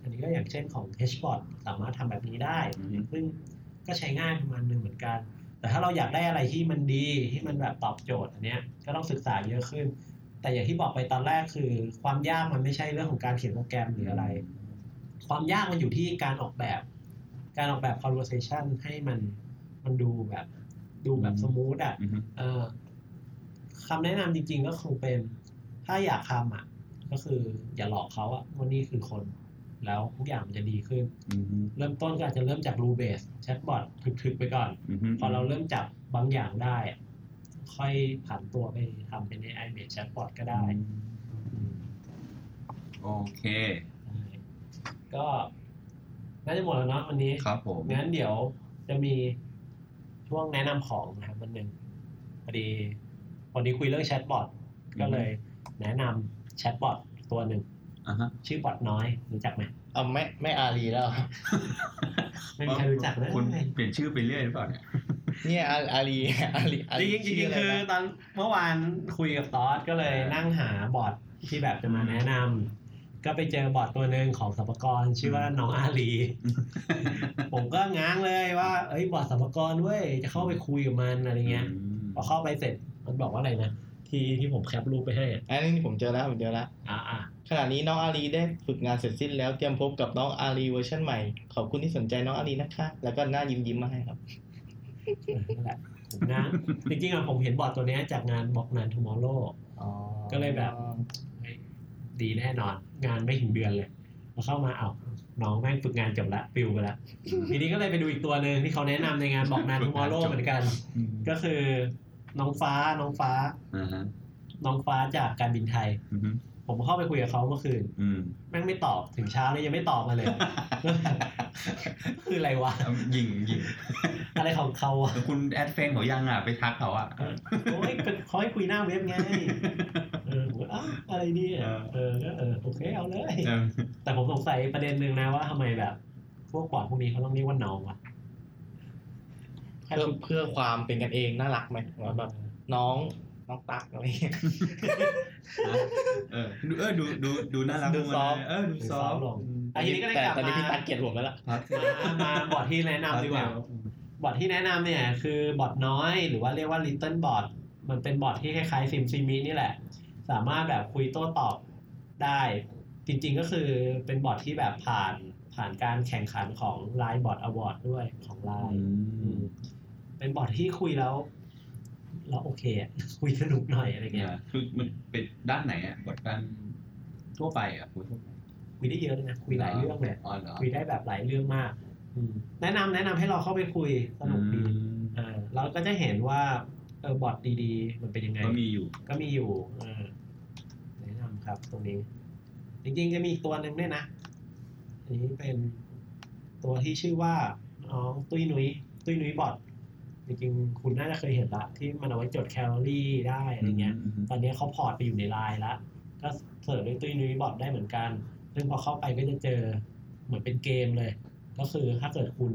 อันนี้ก็อย่างเช่นของ Hbot สามารถทำแบบนี้ได้อือฮึซึ่งก็ใช้ง่ายประมาณหนึ่งเหมือนกัน แต่ถ้าเราอยากได้อะไรที่มันดีที่มันแบบตอบโจทย์อันเนี้ยก็ต้องศึกษาเยอะขึ้น แต่อย่างที่บอกไปตอนแรกคือ ความยากมันไม่ใช่เรื่องของการเขียนโปรแกรมหรืออะไร ความยากมันอยู่ที่การออกแบบ การออกแบบ conversation ให้มัน มันดูแบบ ดูแบบสมูทอะอือฮึเออคำแนะนำจริง ๆ ก็คงเป็น ถ้าอยากทำอะ ก็คืออย่าหลอกเขาอะว่านี่คือคน แล้วทุกอย่างมันจะดีขึ้นอือฮึเริ่มต้นก็อาจจะเริ่มจาก rule base chatbot ถึกๆไปก่อนอือฮึพอเราเริ่มจับบางอย่างได้อะค่อยผันตัวไปทำเป็น AI based chatbot ก็ได้อืมโอเค ก็น่าจะหมดแล้วเนาะวันนี้ครับผมงั้นเดี๋ยวจะมี ช่วงแนะนำของนะครับวันหนึ่งพอดีวันนี้คุยเรื่องแชทบอทก็เลย แนะนำแชทบอทตัวหนึ่งอ่าฮะชื่อบอทน้อยรู้จักไหมเอาไม่ไม่อารีแล้วครับไม่มีใครรู้จักนะคุณเปลี่ยนชื่อไปเรื่อยหรือเปล่าเนี่ยเนี่ยอาอารีอารีอาจรีริงๆจริงชื่ะๆไนะคือตอนเมื่อวานคุยกับตอสก็เลยนั่งหาบอทที่แบบจะมาแนะนำ ก็ไปเจอบอทตัวหนึ่งของสรรพากรชื่อว่าน้องอารี ผมก็ง้างเลยว่าเอ้ยบอทสรรพากรเว้ยจะเข้าไปคุยกับมันอะไรเงี้ยพอเข้าไปเสร็จมันบอกว่าอะไรนะที่ที่ผม cap รูปไปให้อะอันนี้ผมเจอแล้วผมเจอแล้วอ่าอ่าขณะนี้น้องอารีได้ฝึกงานเสร็จสิ้นแล้วเตรียมพบกับน้องอารีเวอร์ชันใหม่ ขอบคุณที่สนใจน้องอารีนะคะ แล้วก็หน้ายิ้มยิ้มๆมาให้ครับนั่นแหละผมง้างจริงๆอะผมเห็นบอทตัวเนี้ยจากงานบอกนาน tomorrow อ๋อก็เลยแบบเฮ้ย ดีแน่นอน งานไม่ถึงเดือนเลยพอเข้ามาเอ้าน้องแม่งฝึกงานจบละปิวไปละ ทีนี้ก็เลยไปดูอีกตัวหนึ่งที่เขาแนะนำในงานบอกนาน tomorrow เหมือนกัน ก็คือน้องฟ้าน้องฟ้าอ่าฮะน้องฟ้าจากการบินไทยอือฮึผมเข้าไปคุยกับเขาเมื่อคืนอืมแม่งไม่ตอบถึงเช้านี่ยังไม่ตอบมาเลย คืออะไรวะเอายิงยิงอะไรของเขาอะแล้วคุณ add friend เขายังอะไปทักเขาอะโอ้ยเป็นเขาให้คุยหน้าเว็บไงเออผมก็อ้าวอะไรเนี่ยเออเออก็เออโอเคเอาเลยเออแต่ผมสงสัยประเด็นหนึ่งนะว่าทำไมแบบ พวก bot พวกนี้เขาต้องเรียกว่าน้องวะเพื่อเพื่อความเป็นกันเองน่ารักไหมแบบน้องน้องตักอะไรอย่างเงี้ยเออดูเออดูดูดูน่ารักดู soft เออดู soft ลงอะทีนี้ก็ได้แต่กลับตอนนี้มาพี่ตักเกลียดผมแล้วล่ะพักมามาบอร์ดที่แนะนำดีกว่าบอทที่แนะนำเนี่ย คือบอทน้อยหรือว่าเรียกว่า Little Bot มันเป็นบอทที่คล้ายๆซิมซีมีนี่แหละ สามารถแบบคุยโต้ตอบได้ จริงๆก็คือเป็นบอทที่แบบผ่านผ่านการแข่งขันของ Line Bot Award ด้วยของ Line อืมเป็นบอทที่คุยแล้วแล้วโอเคอะคุยสนุกหน่อยอะไรเนี่เงี้ยยคือมันเป็นด้านไหนอะบทด้านทั่วไปอะคุยทั่วไปคุยได้เยอะเลยนะคุยหลายเรื่องเลยอ๋อเหรอคุยได้แบบหลายเรื่องมากอืมแนะนำแนะนำให้เราเข้าไปคุยสนุกดีอืมอ่าเราก็จะเห็นว่าเออบอทดีๆ มันเป็นยังไง ก็มีอยู่ ก็มีอยู่เออแนะนำครับตรงนี้ จริงๆจะมีอีกตัวหนึ่งด้วยนะ อันนี้เป็นตัวที่ชื่อว่าน้องตุ้ยนุ้ยตุ้ยนุ้ยบอทจริงๆคุณน่าจะเคยเห็นละที่มันเอาไว้จดแคลอรี่ได้อะไรเงี้ย ตอนนี้เขา port ไปอยู่ในไลน์แล้วก็ search ด้วยตุ้ยนุ้ยบอทได้เหมือนกัน ซึ่งพอเข้าไปก็จะเจอเหมือนเป็นเกมเลย ก็คือถ้าเกิดคุณ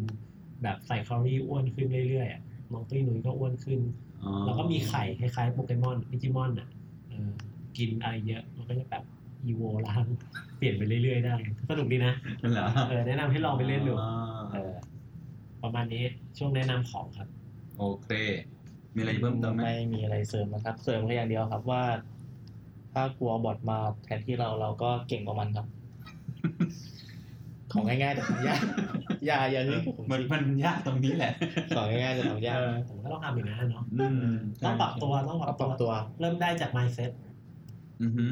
แบบใส่แคลอรี่อ้วนขึ้นเรื่อยๆอะน้องตุ้ยนุ้ยก็อ้วนขึ้นอ๋อแล้วก็มีไข่คล้ายๆโปเกมอนดิจิมอนอะเออ กินอะไรเยอะมันก็จะแบบอีโวล้างเปลี่ยนไปเรื่อยๆได้สนุกดีนะนั่นเหรอเออแนะนำให้ลองไปเล่นดูอ๋อเออประมาณนี้ช่วงแนะนำของครับ โอเค มีอะไรเพิ่มเติมไหมไม่มีอะไรเสริมนะครับ เสริมแค่อย่างเดียวครับว่า ถ้ากลัวบอทมาแทนที่เราเราก็เก่งกว่ามันครับ ของง่ายๆแต่ทำยากอย่าอย่าฮึกผมมันสิมันยากตรงนี้แหละของง่ายๆแต่ทำยากผมก็ต้องทำอย่างนั้นเนาะอืมต้องปรับตัวต้องปเอารับปรับตัตัววเริ่มได้จาก mindset อือฮึ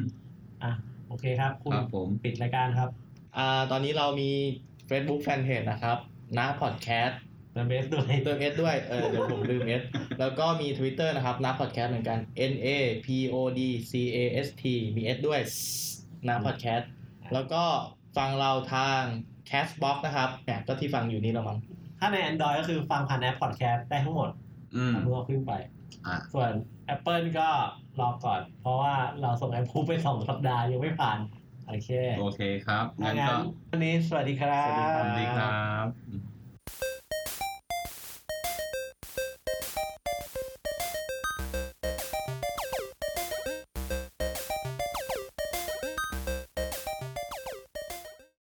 อะโอเคครับ คุณครับผม ปิดรายการครับอ่าตอนนี้เรามี Facebook Fanpage นะครับนะพอดแคสต์มาเบสด้วยเติม S ด้วยเออเดี๋ยวผมลืม S แล้วก็มี Twitter นะครับนะพอดแคสต์เหมือนกัน N A P O D C A S T มี S ด้วยนะพอดแคสต์แล้วก็ฟังเราทาง Castbox นะครับเนี่ยก็ที่ฟังอยู่นี่เรามั้งถ้าใน Android ก็คือฟังผ่านแอปพอดแคสต์ได้ทั้งหมดอืมเมื่อขึ้นไป อะ ส่วน Apple ก็ รอก่อน เพราะว่าเราส่งแอปพูไปสองสัปดาห์ยังไม่ผ่าน โอเค โอเคครับงั้นงั้ก็นวันนี้สวัสดีครับ สวัสดีสวัสดีครับอืม